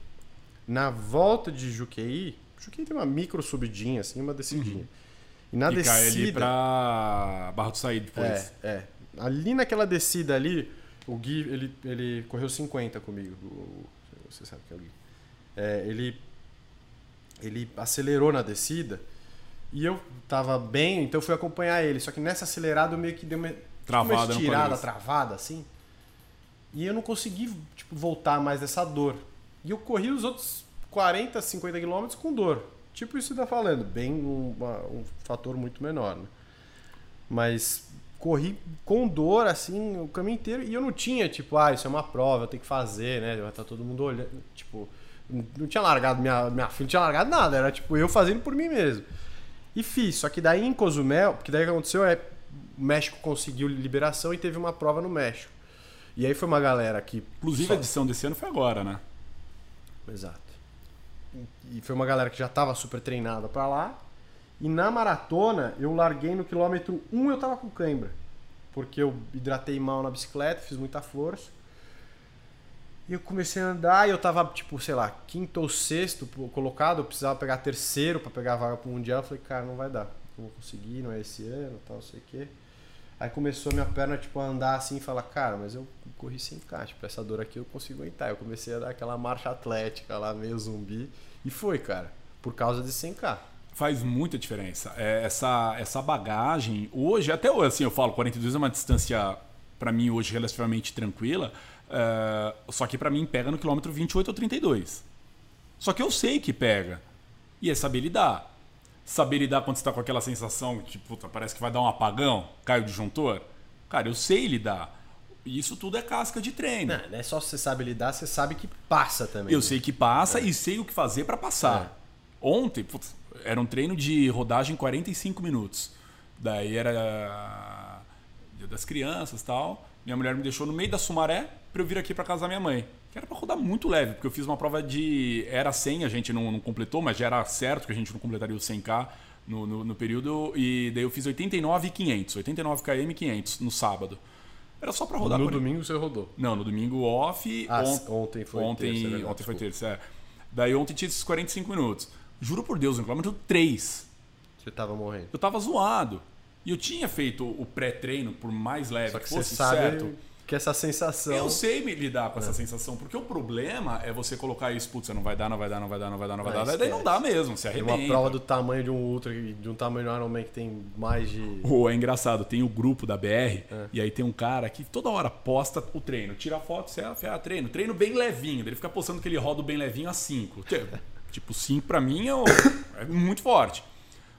Na volta de Juqueí, Juqueí tem uma micro subidinha, assim, uma descidinha. Uhum. E na e descida. Cai ali pra Barra do Saído depois. É, é. Ali naquela descida ali, o Gui, ele, ele correu 50 comigo. Você sabe que é o Gui. É, ele, ele acelerou na descida e eu tava bem, então eu fui acompanhar ele. Só que nessa acelerada eu meio que deu uma, travada, uma estirada, travada, assim. E eu não consegui tipo, voltar mais dessa dor. E eu corri os outros 40, 50 quilômetros com dor. Tipo isso que você tá falando, bem um, um fator muito menor, né? Mas corri com dor, assim, o caminho inteiro. E eu não tinha, tipo, ah, isso é uma prova, eu tenho que fazer, né? Vai estar tá todo mundo olhando. Tipo, não tinha largado minha, minha filha, não tinha largado nada. Era, tipo, eu fazendo por mim mesmo. E fiz. Só que daí em Cozumel, porque daí o que aconteceu é o México conseguiu liberação e teve uma prova no México. E aí foi uma galera que. Inclusive só... a edição desse ano foi agora, né? Exato. E foi uma galera que já estava super treinada para lá. E na maratona, eu larguei no quilômetro 1, eu tava com cãibra. Porque eu hidratei mal na bicicleta, fiz muita força. E eu comecei a andar e eu tava, tipo, sei lá, quinto ou sexto colocado, eu precisava pegar terceiro para pegar a vaga pro Mundial. Eu falei, cara, não vai dar. Não vou conseguir, não é esse ano, tal, sei o quê. Aí começou minha perna, tipo, a andar assim e falar, cara, mas eu corri sem caixa, tipo, essa dor aqui eu consigo aguentar. Eu comecei a dar aquela marcha atlética lá, meio zumbi. E foi, cara, por causa de 100k faz muita diferença. É, essa, essa bagagem, hoje, até assim eu falo, 42 é uma distância, para mim, hoje relativamente tranquila, é, só que para mim pega no quilômetro 28 ou 32. Só que eu sei que pega. E é saber lidar. Saber lidar quando você tá com aquela sensação que, puta, parece que vai dar um apagão, cai o disjuntor. Cara, eu sei lidar. E isso tudo é casca de treino. Não, não é só você sabe lidar, você sabe que passa também. Eu né? sei que passa é. e sei o que fazer para passar. É. Ontem, putz, era um treino de rodagem 45 minutos. Daí era dia das crianças tal. Minha mulher me deixou no meio da Sumaré para eu vir aqui para casa da minha mãe. Que era para rodar muito leve, porque eu fiz uma prova de. Era 100, a gente não, não completou, mas já era certo que a gente não completaria o 100K no, no, no período. E daí eu fiz 89 e 500, 89 km e 500 no sábado. Era só para rodar. No domingo você rodou? Não, no domingo off. Ah, ontem foi ontem, terça. Né? Ontem foi terça, é. Daí ontem tinha esses 45 minutos. Juro por Deus, no quilômetro 3. Você tava morrendo. Eu tava zoado. E eu tinha feito o pré-treino, por mais leve Só que, que fosse você sabe certo. Que essa sensação. Eu sei me lidar com é. essa sensação, porque o problema é você colocar isso, putz, não vai dar, não vai dar, não vai dar, não vai dar, não vai dar. Esquece. Daí não dá mesmo, você arrebenta. Tem uma prova do tamanho de um Ultra, de um tamanho do Ironman que tem mais de. Oh, é engraçado, tem o grupo da BR, é. e aí tem um cara que toda hora posta o treino, tira foto, você ah, treino, treino bem levinho. Ele fica postando que ele roda bem levinho a 5. Tipo, 5 para mim é, é muito forte.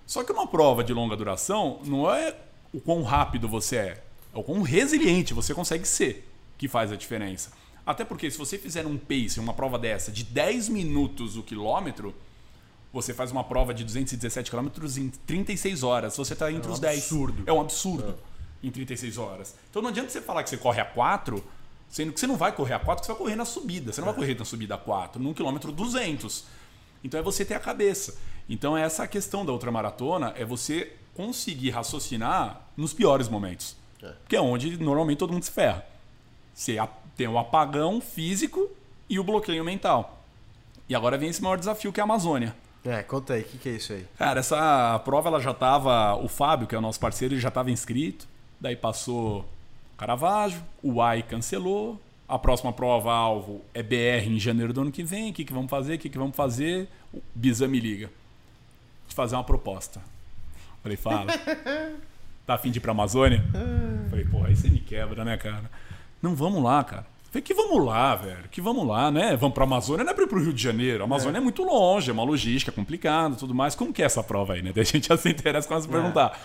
Só que uma prova de longa duração não é o quão rápido você é, é o quão resiliente você consegue ser que faz a diferença. Até porque se você fizer um pace, uma prova dessa, de 10 minutos o quilômetro, você faz uma prova de 217 quilômetros em 36 horas. Você está entre é um os 10. Absurdo. É um absurdo. É. Em 36 horas. Então não adianta você falar que você corre a 4, sendo que você não vai correr a 4, você vai correr na subida. Você não é. vai correr na subida a 4, num quilômetro 200. Então é você ter a cabeça. Então essa questão da ultramaratona é você conseguir raciocinar nos piores momentos. É. Que é onde normalmente todo mundo se ferra. Você tem o apagão físico e o bloqueio mental. E agora vem esse maior desafio que é a Amazônia. É, conta aí, o que, que, é isso aí? Cara, essa prova ela já tava. O Fábio, que é o nosso parceiro, ele já estava inscrito. Daí passou Caravaggio, o AI cancelou. A próxima prova-alvo é BR em janeiro do ano que vem. O que, que vamos fazer? O que, que vamos fazer? O Bizan me liga. De fazer uma proposta. Falei, fala. Tá afim de ir pra Amazônia? Falei, porra, aí você me quebra, né, cara? Não, vamos lá, cara. Falei, que vamos lá, velho. Que vamos lá, né? Vamos pra Amazônia, não é pra ir pro Rio de Janeiro. A Amazônia é, é muito longe, é uma logística complicada tudo mais. Como que é essa prova aí, né? Daí a gente já se interessa com a perguntar.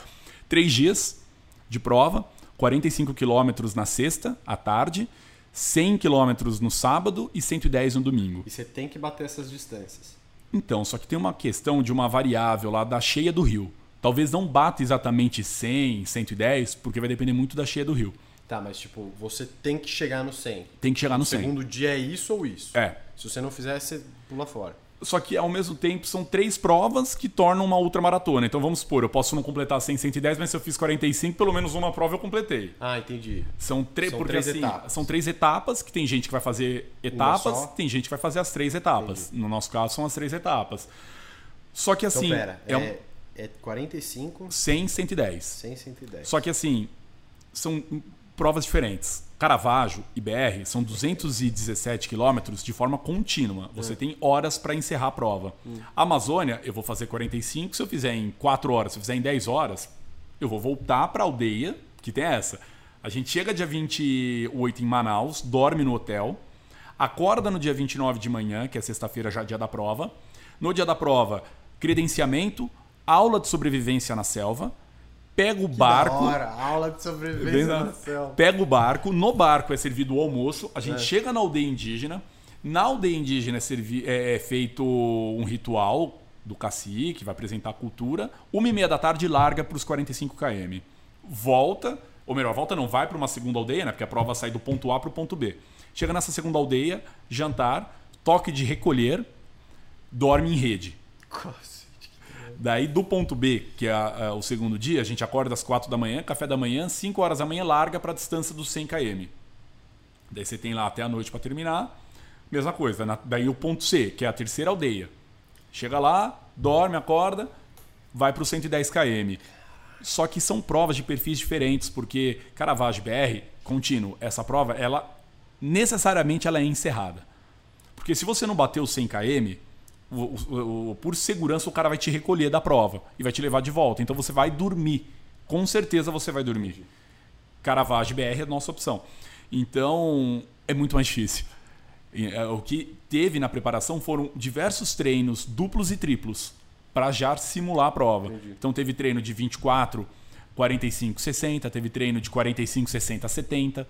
Três dias de prova, 45 quilômetros na sexta, à tarde, 100 quilômetros no sábado e 110 no domingo. E você tem que bater essas distâncias. Então, só que tem uma questão de uma variável lá da cheia do rio. Talvez não bata exatamente 100, 110, porque vai depender muito da cheia do rio. Tá, mas tipo, você tem que chegar no 100. Tem que chegar no 100. O segundo dia é isso ou isso? É. Se você não fizer, você pula fora. Só que ao mesmo tempo são três provas que tornam uma ultramaratona. Então vamos supor, eu posso não completar 100, 110, mas se eu fiz 45, pelo menos uma prova eu completei. Ah, entendi. São, são porque, três assim, etapas. São três etapas, que tem gente que vai fazer etapas, tem gente que vai fazer as três etapas. Entendi. No nosso caso, são as três etapas. Só que então, assim. Então, pera, é, é, um... é 45. 100, 110. 100, 110. Só que assim, são provas diferentes. Caravaggio e BR são 217 quilômetros de forma contínua. Você é. tem horas para encerrar a prova. Hum. Amazônia, eu vou fazer 45. Se eu fizer em 4 horas, se eu fizer em 10 horas, eu vou voltar para a aldeia, que tem essa. A gente chega dia 28 em Manaus, dorme no hotel, acorda no dia 29 de manhã, que é sexta-feira, já dia da prova. No dia da prova, credenciamento, aula de sobrevivência na selva pega o que barco. hora, aula de sobrevivência na, selva. Pega o barco, no barco é servido o almoço, a gente é. chega na aldeia indígena. Na aldeia indígena é, servi, é, é feito um ritual do cacique, vai apresentar a cultura. Uma e meia da tarde larga para os 45 km. Volta, ou melhor, volta não, vai para uma segunda aldeia, né? Porque a prova sai do ponto A para o ponto B. Chega nessa segunda aldeia, jantar, toque de recolher, dorme em rede. Nossa. Daí do ponto B, que é, a, o segundo dia, a gente acorda às 4 da manhã, café da manhã, 5 horas da manhã, larga para a distância dos 100 km. Daí você tem lá até a noite para terminar. Mesma coisa. Daí o ponto C, que é a terceira aldeia. Chega lá, dorme, acorda, vai para os 110 km. Só que são provas de perfis diferentes, porque Caravaggio BR, contínuo, essa prova, ela necessariamente ela é encerrada. Porque se você não bateu os 100 km, o, o, por segurança o cara vai te recolher da prova e vai te levar de volta. Então você vai dormir. Com certeza você vai dormir. Caravaggio BR é a nossa opção. Então é muito mais difícil. É, o que teve na preparação foram diversos treinos duplos e triplos para já simular a prova. Entendi. Então teve treino de 24, 45, 60, teve treino de 45, 60, 70,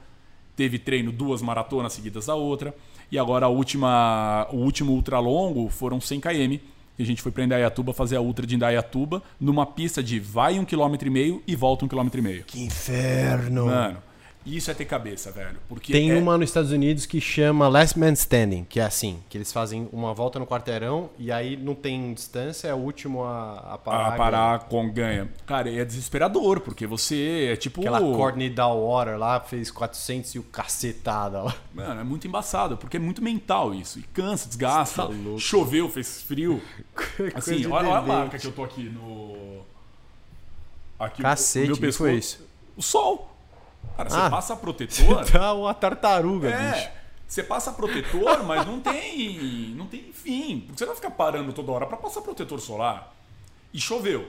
teve treino duas maratonas seguidas da outra. E agora a última, o último ultra longo foram 100 km. E a gente foi para Indaiatuba fazer a ultra de Indaiatuba numa pista de vai um quilômetro e meio e volta um quilômetro e meio. Que inferno! Mano, isso é ter cabeça, velho. Porque Tem é... uma nos Estados Unidos que chama Last Man Standing, que é assim, que eles fazem uma volta no quarteirão e aí não tem distância, é o último a, a parar. A parar com ganha. Cara, é desesperador, porque você é tipo... Aquela Courtney Downwater lá, fez 400 e o cacetada lá. Mano, é muito embaçado, porque é muito mental isso. E cansa, desgasta. Tá Choveu, fez frio. assim, olha, olha, a marca que eu tô aqui no... Aqui, Cacete, o meu pescoço. foi isso? O sol. Cara, você ah, passa protetor. Você tá uma tartaruga, é, bicho. Você passa protetor, mas não tem, não tem fim. Porque você vai ficar parando toda hora para passar protetor solar. E choveu.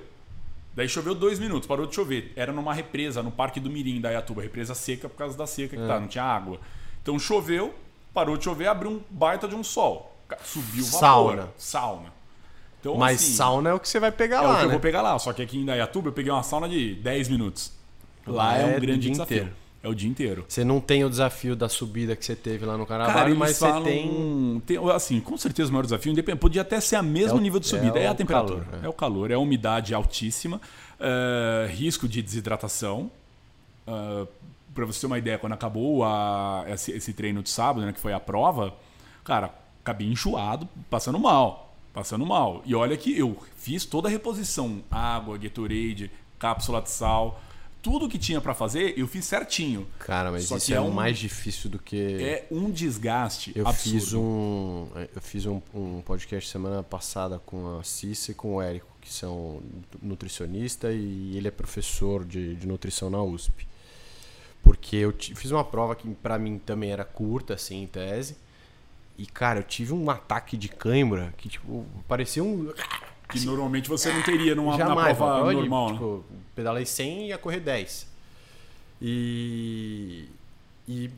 Daí choveu dois minutos, parou de chover. Era numa represa, no Parque do Mirim, da Iatuba. Represa seca por causa da seca que é. tá, não tinha água. Então choveu, parou de chover, abriu um baita de um sol. Subiu o vapor. Sauna. Sauna. Então, Mas assim, sauna é o que você vai pegar é lá, É o que né? eu vou pegar lá. Só que aqui em Dayatuba eu peguei uma sauna de 10 minutos. Lá é, é um grande desafio. Inteiro. É o dia inteiro. Você não tem o desafio da subida que você teve lá no Carnaval, mas você tem... tem... Assim, com certeza o maior desafio, podia até ser a mesmo é o, nível de subida, é, é a temperatura. Calor, é. é. o calor, é a umidade altíssima, uh, risco de desidratação. Uh, para você ter uma ideia, quando acabou a, esse, esse, treino de sábado, né, que foi a prova, cara, acabei enjoado, passando mal. Passando mal. E olha que eu fiz toda a reposição, água, Gatorade, cápsula de sal. Tudo que tinha para fazer, eu fiz certinho. Cara, mas Só isso é, é um, mais difícil do que. É um desgaste. Eu absurdo. fiz um. Eu fiz um, um podcast semana passada com a Cissa e com o Érico, que são nutricionista e ele é professor de, de nutrição na USP. Porque eu fiz uma prova que para mim também era curta, assim, em tese. E, cara, eu tive um ataque de cãibra que, tipo, parecia um. Que assim, normalmente você não teria numa jamais, prova, prova normal. De, né? tipo, pedalei 100 e ia correr 10. E. E,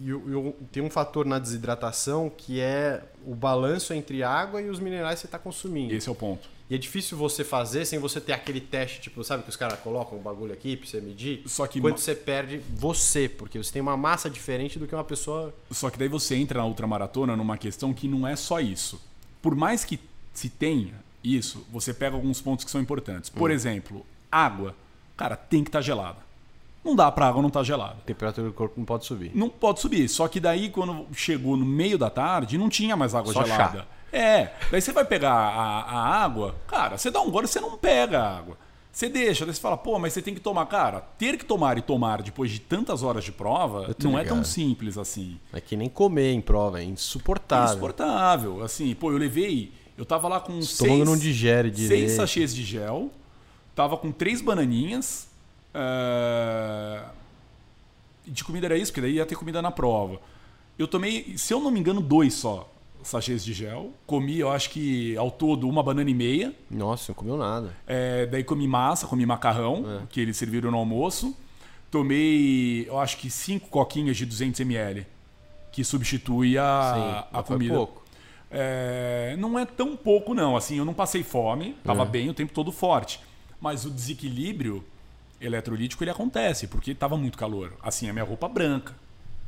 e eu, eu, tem um fator na desidratação que é o balanço entre água e os minerais que você está consumindo. Esse é o ponto. E é difícil você fazer sem você ter aquele teste, tipo, sabe que os caras colocam um bagulho aqui pra você medir? Só que quando você perde você, porque você tem uma massa diferente do que uma pessoa. Só que daí você entra na ultramaratona numa questão que não é só isso. Por mais que se tenha isso, você pega alguns pontos que são importantes. Por hum. exemplo, água. Cara, tem que estar tá gelada. Não dá pra água não estar tá gelada. A temperatura do corpo não pode subir. Não pode subir. Só que daí, quando chegou no meio da tarde, não tinha mais água só gelada. Chá. É, daí você vai pegar a, a água, cara, você dá um gole, você não pega a água. Você deixa, daí você fala, pô, mas você tem que tomar. Cara, ter que tomar e tomar depois de tantas horas de prova não ligado. é tão simples assim. É que nem comer em prova, é insuportável. É insuportável. Assim, pô, eu levei. Eu tava lá com seis. não digere direito. Seis sachês de gel. Tava com três bananinhas. Uh, de comida era isso, porque daí ia ter comida na prova. Eu tomei, se eu não me engano, dois só sachês de gel. Comi, eu acho que ao todo, uma banana e meia. Nossa, não comeu nada. É, daí comi massa, comi macarrão, é. que eles serviram no almoço. Tomei, eu acho que cinco coquinhas de 200 ml, que substitui a, Sim, a comida. pouco. É, não é tão pouco, não. Assim, eu não passei fome, tava é. bem o tempo todo forte. Mas o desequilíbrio eletrolítico ele acontece, porque tava muito calor. Assim, a minha roupa branca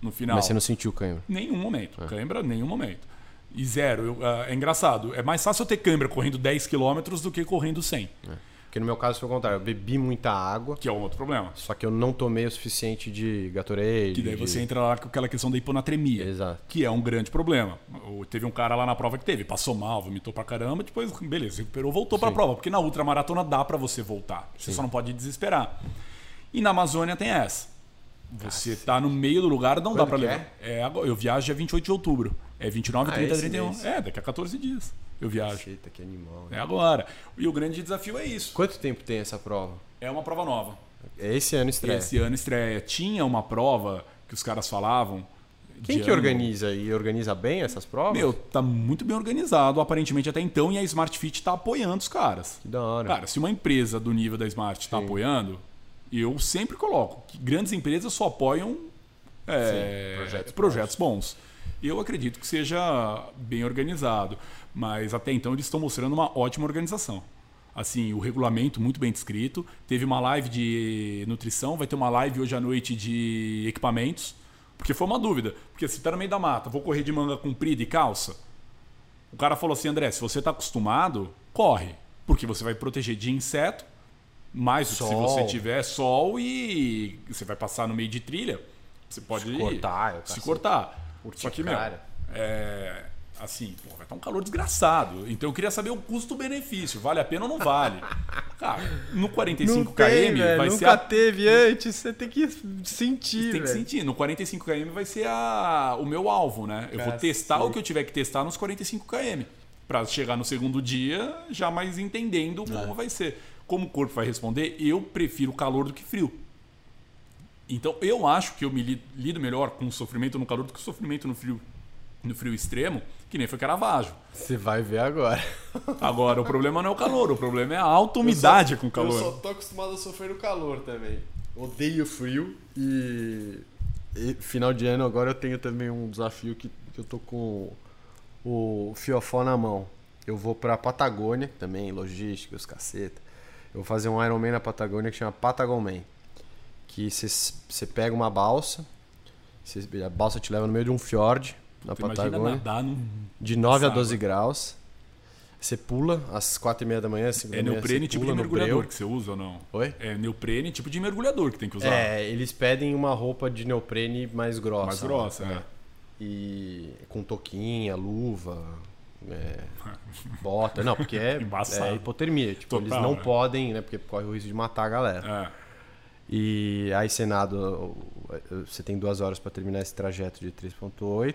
no final. Mas você não sentiu cãibra? Nenhum momento. É. Cãibra, nenhum momento e zero. Eu, uh, é engraçado. É mais fácil eu ter câimbra correndo 10 km do que correndo 100. É. Porque no meu caso foi o contrário. Eu bebi muita água. Que é um outro problema. Só que eu não tomei o suficiente de Gatorade. Que daí de... você entra lá com aquela questão da hiponatremia. Exato. Que é um grande problema. Teve um cara lá na prova que teve. Passou mal, vomitou pra caramba. Depois, beleza, recuperou, voltou Sim. pra prova. Porque na ultramaratona dá para você voltar. Você Sim. só não pode desesperar. E na Amazônia tem essa. Você Nossa. tá no meio do lugar, não Quando dá para levar. É? é? eu viajo dia 28 de outubro. É 29, ah, 30, 31. Mês. É, daqui a 14 dias eu viajo. Eita, que animal. É agora. E o grande desafio é isso. Quanto tempo tem essa prova? É uma prova nova. É esse ano estreia. Esse ano estreia. Tinha uma prova que os caras falavam. Quem que ano... organiza e organiza bem essas provas? Meu, tá muito bem organizado, aparentemente até então, e a Smart Fit tá apoiando os caras. Que da hora. Cara, se uma empresa do nível da Smart tá apoiando, eu sempre coloco que grandes empresas só apoiam é, Sim, projetos, projetos bons. bons. Eu acredito que seja bem organizado, mas até então eles estão mostrando uma ótima organização. Assim, o regulamento muito bem descrito. Teve uma live de nutrição, vai ter uma live hoje à noite de equipamentos, porque foi uma dúvida. Porque se está no meio da mata, vou correr de manga comprida e calça. O cara falou assim, André, se você está acostumado, corre, porque você vai proteger de inseto, mais do que se você tiver sol e você vai passar no meio de trilha, você pode se cortar, se cortar. Só que, meu, é, assim, pô, vai estar um calor desgraçado. Então eu queria saber o custo-benefício. Vale a pena ou não vale? Cara, no 45 não km tem, vai nunca ser. Nunca teve antes, você tem que sentir. Você tem que sentir. No 45 km vai ser a... o meu alvo, né? Eu vou testar sim. o que eu tiver que testar nos 45 km. Para chegar no segundo dia já mais entendendo como é. vai ser. Como o corpo vai responder, eu prefiro calor do que frio. Então eu acho que eu me lido melhor com o sofrimento no calor do que o sofrimento no frio, no frio extremo, que nem foi Caravaggio. Você vai ver agora. Agora, o problema não é o calor, o problema é a alta umidade só, com o calor. Eu só tô acostumado a sofrer no calor também. Odeio frio e, e final de ano agora eu tenho também um desafio que, que eu tô com o fiofó na mão. Eu vou pra Patagônia também, logística, os caceta. Eu vou fazer um Ironman na Patagônia que chama Patagon Man que você pega uma balsa, cê, a balsa te leva no meio de um fiord na Patagônia, de 9 a 12 graus. Você pula às 4 e meia da manhã, 5 É neoprene tipo de mergulhador que você usa ou não? Oi? É neoprene tipo de mergulhador que tem que usar. É, eles pedem uma roupa de neoprene mais grossa. Mais grossa, né? é. E com toquinha, luva, é, bota. Não, porque é, é hipotermia. Tipo, Total, eles não é. podem, né? Porque corre o risco de matar a galera. É. E aí, Senado, você tem duas horas para terminar esse trajeto de 3.8.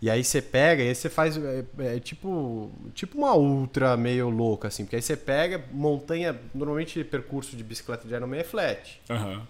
E aí você pega e aí você faz. É, é, tipo, tipo uma ultra meio louca, assim. Porque aí você pega, montanha. Normalmente percurso de bicicleta de Ironman é flat. Uhum.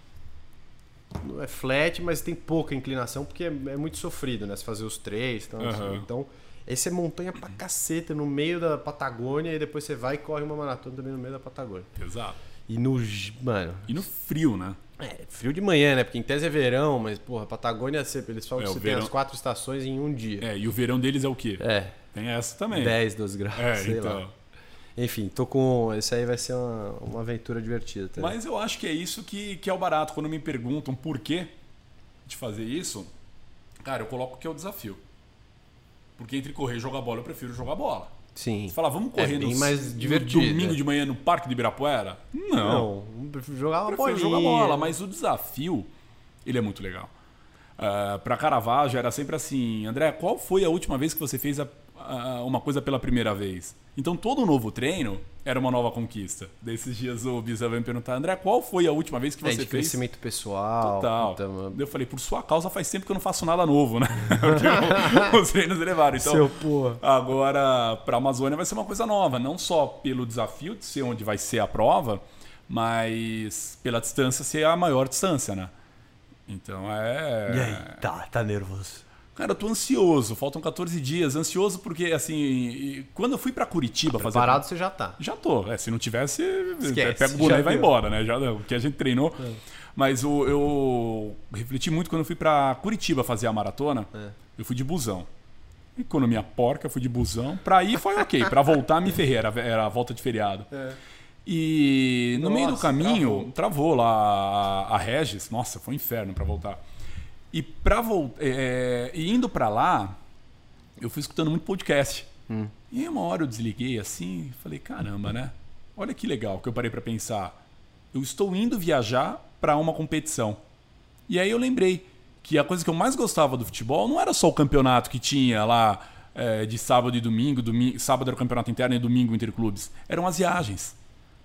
Não é flat, mas tem pouca inclinação, porque é, é muito sofrido, né? Você fazer os três. Então, uhum. assim, então esse é montanha pra caceta, no meio da Patagônia, e depois você vai e corre uma maratona também no meio da Patagônia. Exato. E no. Mano. E no frio, né? É, frio de manhã, né? Porque em tese é verão, mas, porra, Patagônia, eles falam é, que você verão... tem as quatro estações em um dia. É, e o verão deles é o quê? É. Tem essa também. 10, 12 graus. É, sei então. Lá. Enfim, tô com. Esse aí vai ser uma, uma aventura divertida. Tá? Mas eu acho que é isso que, que é o barato. Quando me perguntam por quê de fazer isso, cara, eu coloco que é o desafio. Porque entre correr e jogar bola, eu prefiro jogar bola. Sim. Você fala, vamos correr é no, no domingo de manhã no Parque de Ibirapuera? Não. Não, jogar uma prefiro jogar bola, mas o desafio, ele é muito legal. Uh, ah, para Caravaggio era sempre assim, André, qual foi a última vez que você fez a, uma coisa pela primeira vez? Então todo novo treino era uma nova conquista. Desses dias o Bisa vai me perguntar, André, qual foi a última vez que você é, de fez? crescimento pessoal. Total. Então, eu falei, por sua causa faz tempo que eu não faço nada novo, né? Os treinos elevaram. Então, Seu porra. agora para a Amazônia vai ser uma coisa nova, não só pelo desafio de ser onde vai ser a prova, mas pela distância ser a maior distância, né? Então é. E aí, tá, tá nervoso. Cara, eu tô ansioso, faltam 14 dias. Ansioso porque, assim, quando eu fui para Curitiba fazer. Parado você já tá. Já tô. É, se não tivesse, Esquece, pega o boné e vai embora, né? Já, o que a gente treinou. É. Mas o, eu refleti muito quando eu fui para Curitiba fazer a maratona. É. Eu fui de busão. Economia porca, fui de busão. Pra ir foi ok. Pra voltar, me ferrei. Era, era a volta de feriado. É. E no nossa, meio do caminho, travou, travou lá a, a Regis. Nossa, foi um inferno para voltar. E para voltar, é, e indo para lá, eu fui escutando muito podcast. Hum. E uma hora eu desliguei assim, falei, caramba, né? Olha que legal que eu parei para pensar. Eu estou indo viajar para uma competição. E aí eu lembrei que a coisa que eu mais gostava do futebol não era só o campeonato que tinha lá é, de sábado e domingo, domingo, sábado era o campeonato interno e domingo interclubes. Eram as viagens.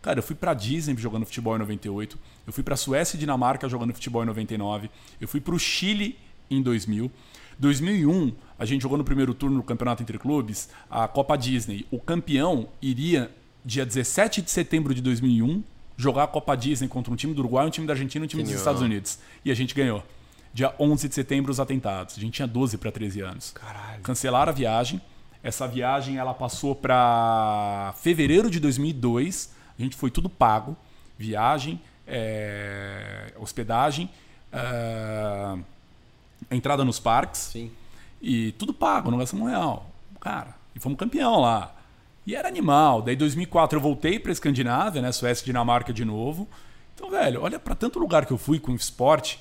Cara, eu fui para Disney jogando futebol em 98, eu fui para Suécia e Dinamarca jogando futebol em 99, eu fui para o Chile em 2000. 2001, a gente jogou no primeiro turno do Campeonato Entre Clubes, a Copa Disney. O campeão iria, dia 17 de setembro de 2001, jogar a Copa Disney contra um time do Uruguai, um time da Argentina e um time dos Estados Unidos. E a gente ganhou. Dia 11 de setembro, os atentados. A gente tinha 12 para 13 anos. Caralho. Cancelaram a viagem. Essa viagem ela passou para fevereiro de 2002 a gente foi tudo pago: viagem, é, hospedagem, é, entrada nos parques. Sim. E tudo pago, não gastamos um real. Cara, e fomos campeão lá. E era animal. Daí, em 2004, eu voltei para Escandinávia, né? Suécia e Dinamarca de novo. Então, velho, olha para tanto lugar que eu fui com esporte.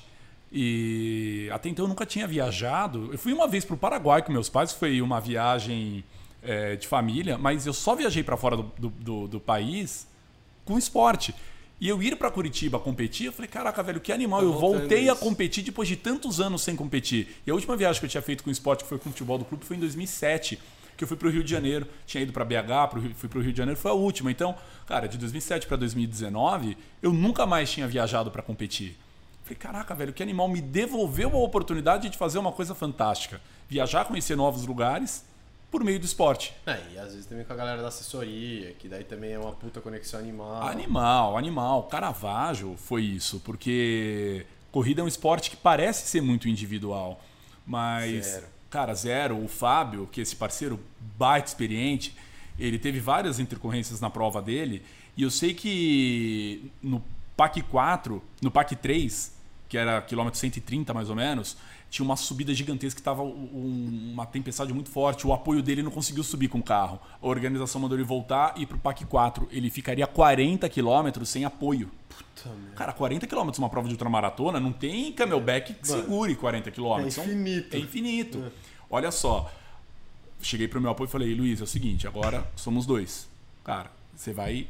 E até então eu nunca tinha viajado. Eu fui uma vez para o Paraguai com meus pais, foi uma viagem é, de família, mas eu só viajei para fora do, do, do, do país com esporte. E eu ir para Curitiba competir, eu falei, caraca, velho, que animal. Tá eu voltei a competir depois de tantos anos sem competir. E a última viagem que eu tinha feito com esporte, que foi com o futebol do clube, foi em 2007 que eu fui para o Rio de Janeiro, tinha ido para BH, pro Rio, fui para o Rio de Janeiro, foi a última. Então, cara, de 2007 para 2019, eu nunca mais tinha viajado para competir. Falei, caraca, velho, que animal me devolveu a oportunidade de fazer uma coisa fantástica. Viajar, conhecer novos lugares por meio do esporte. É, e às vezes também com a galera da assessoria, que daí também é uma puta conexão animal. Animal, animal. Caravaggio foi isso, porque corrida é um esporte que parece ser muito individual, mas zero. cara, zero. O Fábio, que é esse parceiro baita experiente, ele teve várias intercorrências na prova dele, e eu sei que no PAC 4, no PAC 3, que era quilômetro 130 mais ou menos, tinha uma subida gigantesca que estava um, uma tempestade muito forte. O apoio dele não conseguiu subir com o carro. A organização mandou ele voltar e ir pro PAC 4. Ele ficaria 40 quilômetros sem apoio. Puta Cara, 40 quilômetros uma prova de ultramaratona não tem camelback que segure 40 quilômetros. É infinito. É infinito. É. Olha só. Cheguei pro meu apoio e falei, Luiz, é o seguinte, agora somos dois. Cara, você vai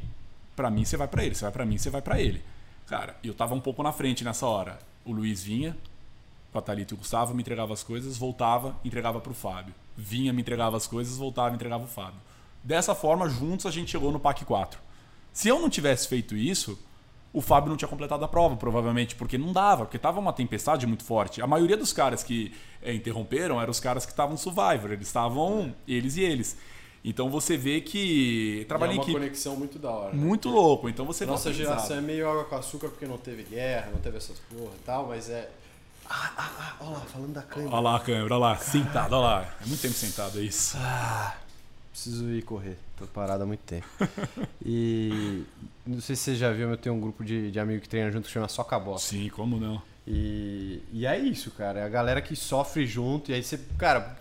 para mim, você vai para ele. Você vai para mim, você vai para ele. Cara, eu tava um pouco na frente nessa hora. O Luiz vinha, com a Thalita e o Gustavo, me entregava as coisas, voltava, entregava para o Fábio. Vinha, me entregava as coisas, voltava, entregava o Fábio. Dessa forma, juntos a gente chegou no PAC 4. Se eu não tivesse feito isso, o Fábio não tinha completado a prova, provavelmente, porque não dava, porque estava uma tempestade muito forte. A maioria dos caras que é, interromperam eram os caras que estavam Survivor, eles estavam eles e eles. Então você vê que trabalha é uma conexão muito da hora. Muito né? louco. Então você Nossa geração é meio água com açúcar porque não teve guerra, não teve essas porra e tal, mas é ah, ah, ah, olha lá, falando da câmera. Olha lá a câmera, olha lá, sentado, olha lá. É muito tempo sentado, é isso. Ah, preciso ir correr, tô parado há muito tempo. e não sei se você já viu, eu tenho um grupo de, de amigos que treinam junto que chama Só Cabota. Sim, como não? E, e é isso, cara. É a galera que sofre junto. E aí você, cara,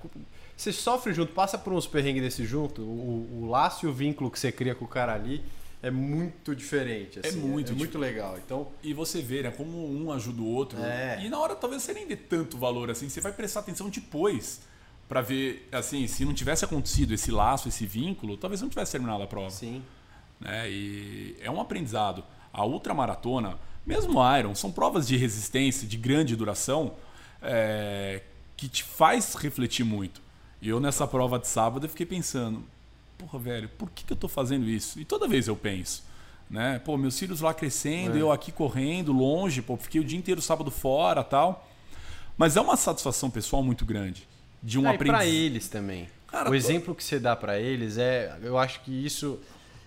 você sofre junto, passa por uns perrengues desse junto. O, o laço e o vínculo que você cria com o cara ali é muito diferente. É assim, é muito, é, é muito legal. Então e você vê, né, como um ajuda o outro. É. E na hora talvez você nem dê tanto valor assim. Você vai prestar atenção depois para ver, assim, se não tivesse acontecido esse laço, esse vínculo, talvez não tivesse terminado a prova. Sim. Né? E é um aprendizado. A ultramaratona, mesmo Iron, são provas de resistência, de grande duração, é, que te faz refletir muito. E eu nessa prova de sábado eu fiquei pensando, porra, velho, por que, que eu estou fazendo isso? E toda vez eu penso, né? Pô, meus filhos lá crescendo, é. eu aqui correndo, longe, pô, fiquei o dia inteiro sábado fora tal. Mas é uma satisfação pessoal muito grande. De um ah, aprendizado. para eles também. Cara, o exemplo que você dá para eles é. Eu acho que isso,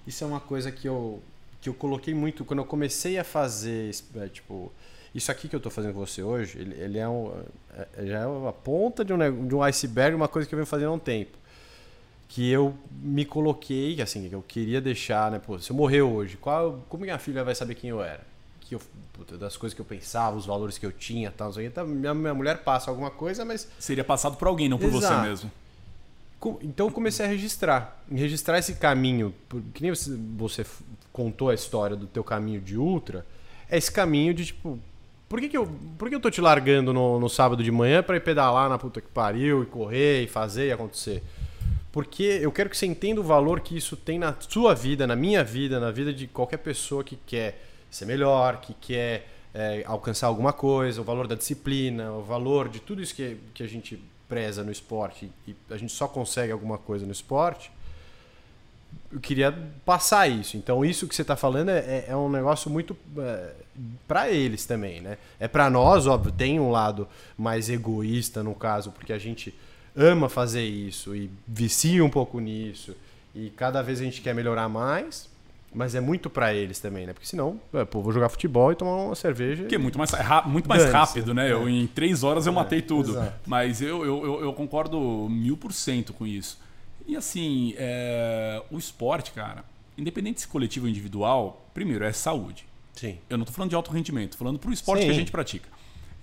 isso é uma coisa que eu, que eu coloquei muito. Quando eu comecei a fazer. É, tipo, isso aqui que eu estou fazendo com você hoje, ele, ele é, um, é, já é a ponta de um, de um iceberg, uma coisa que eu venho fazendo há um tempo que eu me coloquei, assim, que eu queria deixar, né? Pô, se eu morrer hoje, qual, como minha filha vai saber quem eu era? Que eu, puta, das coisas que eu pensava, os valores que eu tinha, tal, assim, então, minha, minha mulher passa alguma coisa, mas seria passado por alguém, não por Exato. você mesmo. Então eu comecei a registrar, registrar esse caminho, que nem você, você contou a história do teu caminho de ultra, é esse caminho de tipo, por que, que, eu, por que eu tô te largando no, no sábado de manhã para ir pedalar na puta que pariu e correr e fazer e acontecer? Porque eu quero que você entenda o valor que isso tem na sua vida, na minha vida, na vida de qualquer pessoa que quer ser melhor, que quer é, alcançar alguma coisa, o valor da disciplina, o valor de tudo isso que, que a gente preza no esporte e a gente só consegue alguma coisa no esporte. Eu queria passar isso. Então, isso que você está falando é, é, é, um negócio muito é, para eles também, né? É para nós, óbvio, tem um lado mais egoísta no caso, porque a gente ama fazer isso e vicia um pouco nisso e cada vez a gente quer melhorar mais, mas é muito para eles também, né? Porque senão, é, pô, vou jogar futebol e tomar uma cerveja. Que é muito mais, muito mais rápido, né? É. Eu, em três horas eu é, matei tudo. Exato. Mas eu, eu, eu, concordo mil por cento com isso. E assim, é, o esporte, cara, independente se coletivo ou individual, primeiro é saúde. Sim. Eu não tô falando de alto rendimento, tô falando pro esporte Sim. que a gente pratica.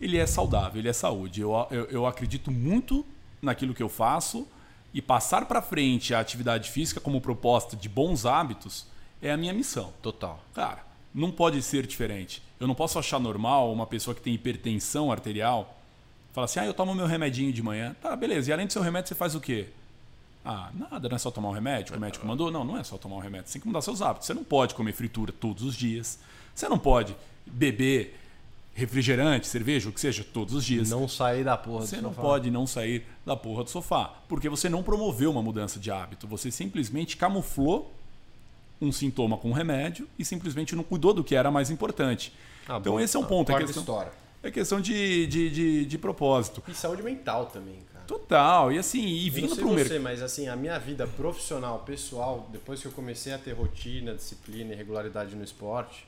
Ele é saudável, ele é saúde. Eu, eu, eu acredito muito naquilo que eu faço e passar para frente a atividade física como proposta de bons hábitos é a minha missão. Total. Cara, não pode ser diferente. Eu não posso achar normal uma pessoa que tem hipertensão arterial falar assim: ah, eu tomo meu remedinho de manhã. Tá, beleza. E além do seu remédio, você faz o quê? Ah, nada, não é só tomar um remédio, o médico mandou. Não, não é só tomar um remédio. Você tem que mudar seus hábitos. Você não pode comer fritura todos os dias. Você não pode beber refrigerante, cerveja, o que seja, todos os dias. Não sair da porra Você não pode não sair da porra do sofá. Porque você não promoveu uma mudança de hábito. Você simplesmente camuflou um sintoma com um remédio e simplesmente não cuidou do que era mais importante. Ah, então bom. esse é um ponto. é questão, história. É questão de, de, de, de, propósito. E saúde mental também, cara. Total. E assim, e vindo para o mercado. mas assim, a minha vida profissional, pessoal, depois que eu comecei a ter rotina, disciplina e regularidade no esporte,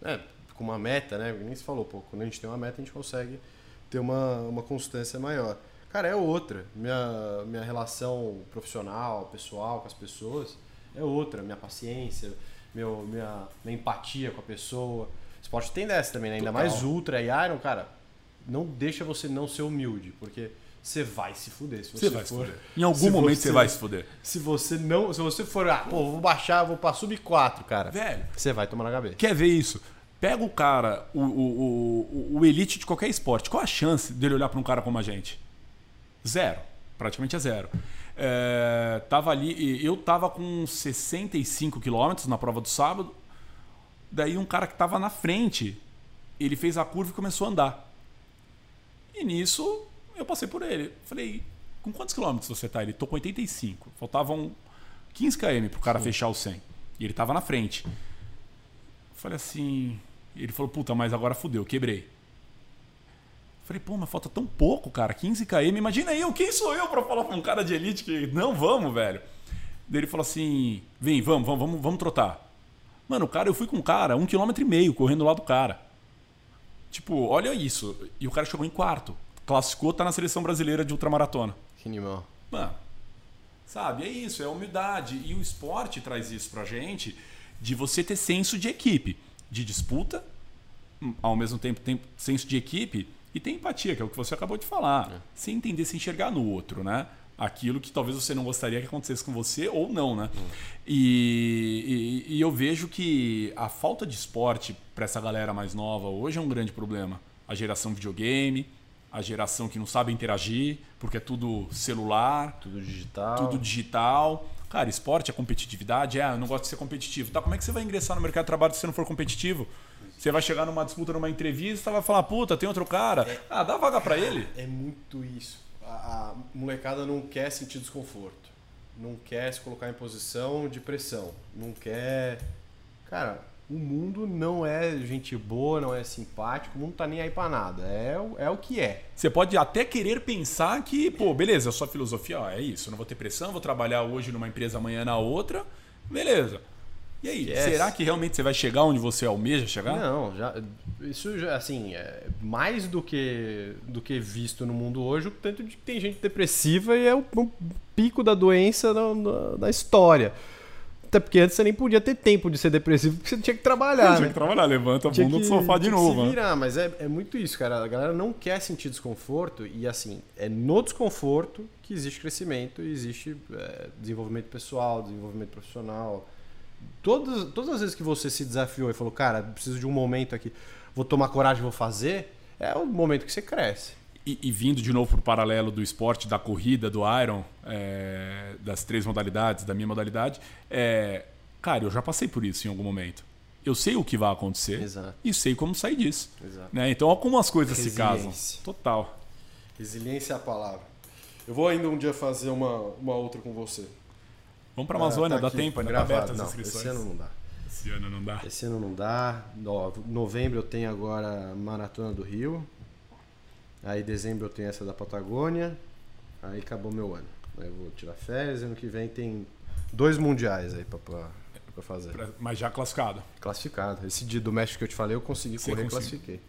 né? Com uma meta, né? Nem se falou, pô, quando a gente tem uma meta, a gente consegue ter uma, uma constância maior. Cara, é outra. Minha, minha relação profissional, pessoal com as pessoas é outra. Minha paciência, meu, minha, minha empatia com a pessoa. Esporte tem dessa também, né? Ainda Total. mais ultra e iron, cara. Não deixa você não ser humilde, porque você vai se fuder. Se você, você vai for, se fuder. Em algum momento você, você, vai se fuder. Se você não. Se você for, ah, pô, vou baixar, vou pra sub 4, cara. Velho. Você vai tomar na cabeça. Quer ver isso? Pega o cara, o, o, o, o elite de qualquer esporte. Qual a chance dele olhar para um cara como a gente? Zero. Praticamente é zero. É, tava ali, eu tava com 65 quilômetros na prova do sábado. Daí um cara que tava na frente, ele fez a curva e começou a andar. E nisso eu passei por ele. Falei, com quantos quilômetros você tá? Ele tô com 85. Faltavam 15 km pro cara Sim. fechar o 100. E ele tava na frente. Falei assim. Ele falou, puta, mas agora fudeu, quebrei. Falei, pô, mas falta tão pouco, cara, 15 km. Imagina eu, quem sou eu para falar pra um cara de elite que não vamos, velho? Daí ele falou assim: vem, vamos, vamos, vamos, vamos trotar. Mano, o cara, eu fui com um cara, um quilômetro e meio, correndo lá do cara. Tipo, olha isso. E o cara chegou em quarto. Classificou, tá na seleção brasileira de ultramaratona. Que animal. Mano, sabe, é isso, é humildade. E o esporte traz isso pra gente de você ter senso de equipe, de disputa, ao mesmo tempo tem senso de equipe e tem empatia, que é o que você acabou de falar. É. Sem entender, se enxergar no outro, né? Aquilo que talvez você não gostaria que acontecesse com você ou não, né? Hum. E, e, e, eu vejo que a falta de esporte para essa galera mais nova hoje é um grande problema. A geração videogame, a geração que não sabe interagir, porque é tudo celular, tudo digital. Tudo digital. Cara, esporte é competitividade? É, eu não gosto de ser competitivo. Tá, como é que você vai ingressar no mercado de trabalho se você não for competitivo? Você vai chegar numa disputa, numa entrevista, vai falar, puta, tem outro cara. É, ah, dá vaga para ele. É muito isso. A, a, molecada não quer sentir desconforto. Não quer se colocar em posição de pressão. Não quer. Cara, o mundo não é gente boa, não é simpático, o mundo tá nem aí pra nada. É, é o que é. Você pode até querer pensar que, pô, beleza, a sua filosofia, ó, é isso, não vou ter pressão, vou trabalhar hoje numa empresa, amanhã na outra. Beleza. E aí, Esquece. será que realmente você vai chegar onde você almeja chegar? Não, já, isso já, assim, é mais do que, do que visto no mundo hoje, o tanto de que tem gente depressiva e é o, o pico da doença da, da história. Até porque antes você nem podia ter tempo de ser depressivo, porque você tinha que trabalhar. Tinha né? que trabalhar, levanta a bunda do sofá de novo. Se né? virar, mas é, é muito isso, cara. A galera não quer sentir desconforto e, assim, é no desconforto que existe crescimento existe é, desenvolvimento pessoal, desenvolvimento profissional todas, todas as vezes que você se desafiou e falou, cara, preciso de um momento aqui, vou tomar coragem, vou fazer, é o momento que você cresce. E, e vindo de novo para o paralelo do esporte, da corrida, do Iron, é, das três modalidades, da minha modalidade, é, cara, eu já passei por isso em algum momento. Eu sei o que vai acontecer Exato. e sei como sair disso. Né? Então, olha como as coisas se casam. Total. Resiliência é a palavra. Eu vou ainda um dia fazer uma, uma outra com você. Vamos para a Amazônia, ah, tá dá tempo, ainda tá aberto as não, inscrições. Esse ano não dá. Esse ano não dá. Esse ano não dá. novembro eu tenho agora Maratona do Rio. Aí dezembro eu tenho essa da Patagônia. Aí acabou meu ano. Aí eu vou tirar férias. Ano que vem tem dois mundiais aí para fazer. Mas já classificado? Classificado. Esse dia do México que eu te falei, eu consegui Você correr e classifiquei.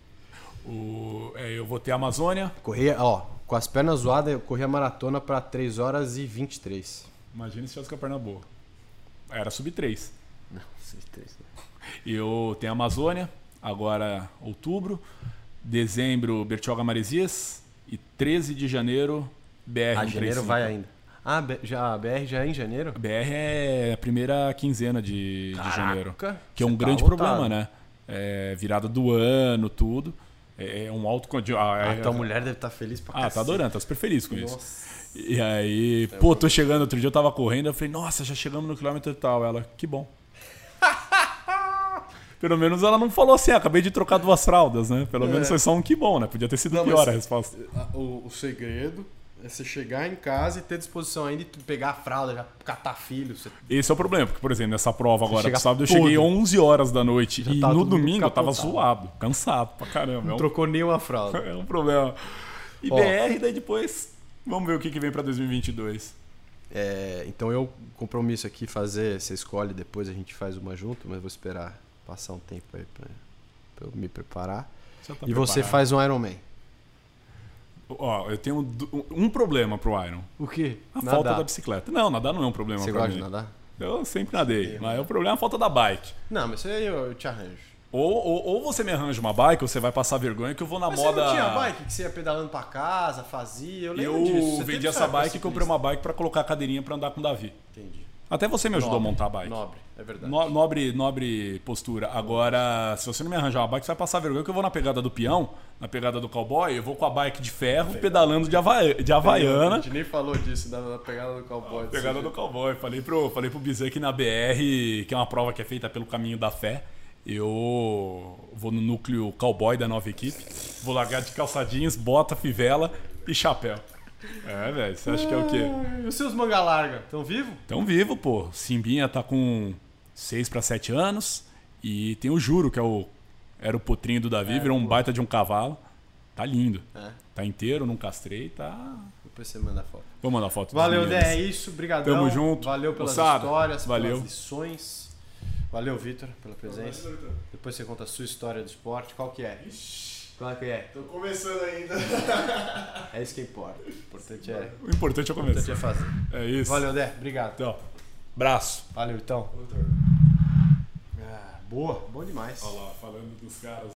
O, é, eu vou ter a Amazônia. Corri, ó, com as pernas zoadas, eu corri a maratona para 3 horas e 23. Imagina se tivesse com a perna boa. Era sub-3. Não, sub-3 não. Eu tenho a Amazônia, agora outubro. Dezembro, Bertioga Maresias. E 13 de janeiro, BR. Ah, janeiro vai ainda. Ah, já, a BR já é em janeiro? BR é a primeira quinzena de, de janeiro. Que é um tá grande lotado. problema, né? É, virada do ano, tudo. É, é um alto. Ah, é, a tua mulher deve estar tá feliz pra Ah, tá adorando, tá super feliz com Nossa. isso. E aí, é pô, tô chegando, outro dia eu tava correndo, eu falei, nossa, já chegamos no quilômetro tal. Ela, que bom. Pelo menos ela não falou assim, ah, acabei de trocar duas fraldas, né? Pelo é. menos foi só um que bom, né? Podia ter sido não, pior a resposta. O, o, segredo é você chegar em casa e ter disposição ainda de pegar a fralda, já catar filho. Você... Esse é o problema, porque, por exemplo, nessa prova agora do sábado eu cheguei 11 horas da noite já e tá no domingo eu tava zoado, cansado pra caramba. Não é um... trocou nenhuma fralda. é um problema. E Ó, BR, daí depois Vamos ver o que, que vem para 2022. É, então eu compromisso aqui fazer, você escolhe depois a gente faz uma junto, mas vou esperar passar um tempo aí para eu me preparar. Você tá e preparado. você faz um Ironman. Ó, eu tenho um problema pro Iron. O quê? A nadar. falta da bicicleta. Não, nadar não é um problema Você gosta mim. de nadar? Eu sempre nadei, mas o problema é a falta da bike. Não, mas isso aí eu, eu te arranjo. Ou, ou, ou, você me arranja uma bike, ou você vai passar vergonha que eu vou na Mas moda. Você não tinha bike que você ia pedalando pra casa, fazia? Eu lembro eu disso. Eu vendi essa bike e comprei uma bike para colocar a cadeirinha para andar com o Davi. Entendi. Até você me ajudou nobre, a montar a bike. Nobre, é verdade. No, nobre, nobre postura. Agora, se você não me arranjar uma bike, você vai passar vergonha que eu vou na pegada do peão, na pegada do cowboy, eu vou com a bike de ferro, pedalando de, hava, de Havaiana. A gente nem falou disso, na, pegada do cowboy. pegada do cowboy. Falei pro, falei pro Bizet que na BR, que é uma prova que é feita pelo caminho da fé, eu vou no núcleo cowboy da nova equipe. Vou largar de calçadinhos, bota, fivela e chapéu. É, velho, você acha que é o quê? E os seus manga larga, estão vivos? Estão vivos, pô. Simbinha tá com 6 para 7 anos. E tem o Juro, que é o, era o potrinho do Davi, é, virou um pô. baita de um cavalo. Tá lindo. É. Tá inteiro, não castrei, tá. Depois você manda foto. Vou mandar foto. Valeu, Dé, é isso. Obrigadão. Tamo junto. Valeu pelas Moçada, histórias, valeu. pelas lições. Valeu, Vitor, pela presença. Valeu, Depois você conta a sua história do esporte. Qual que é? Ixi. Qual que é? Tô começando ainda. é isso que importa. O importante é, o importante é começar. O importante é fazer. É isso. Valeu, Dé. Obrigado. Então, braço. Valeu, então. Ah, boa. Bom demais. Olha lá, falando dos caras.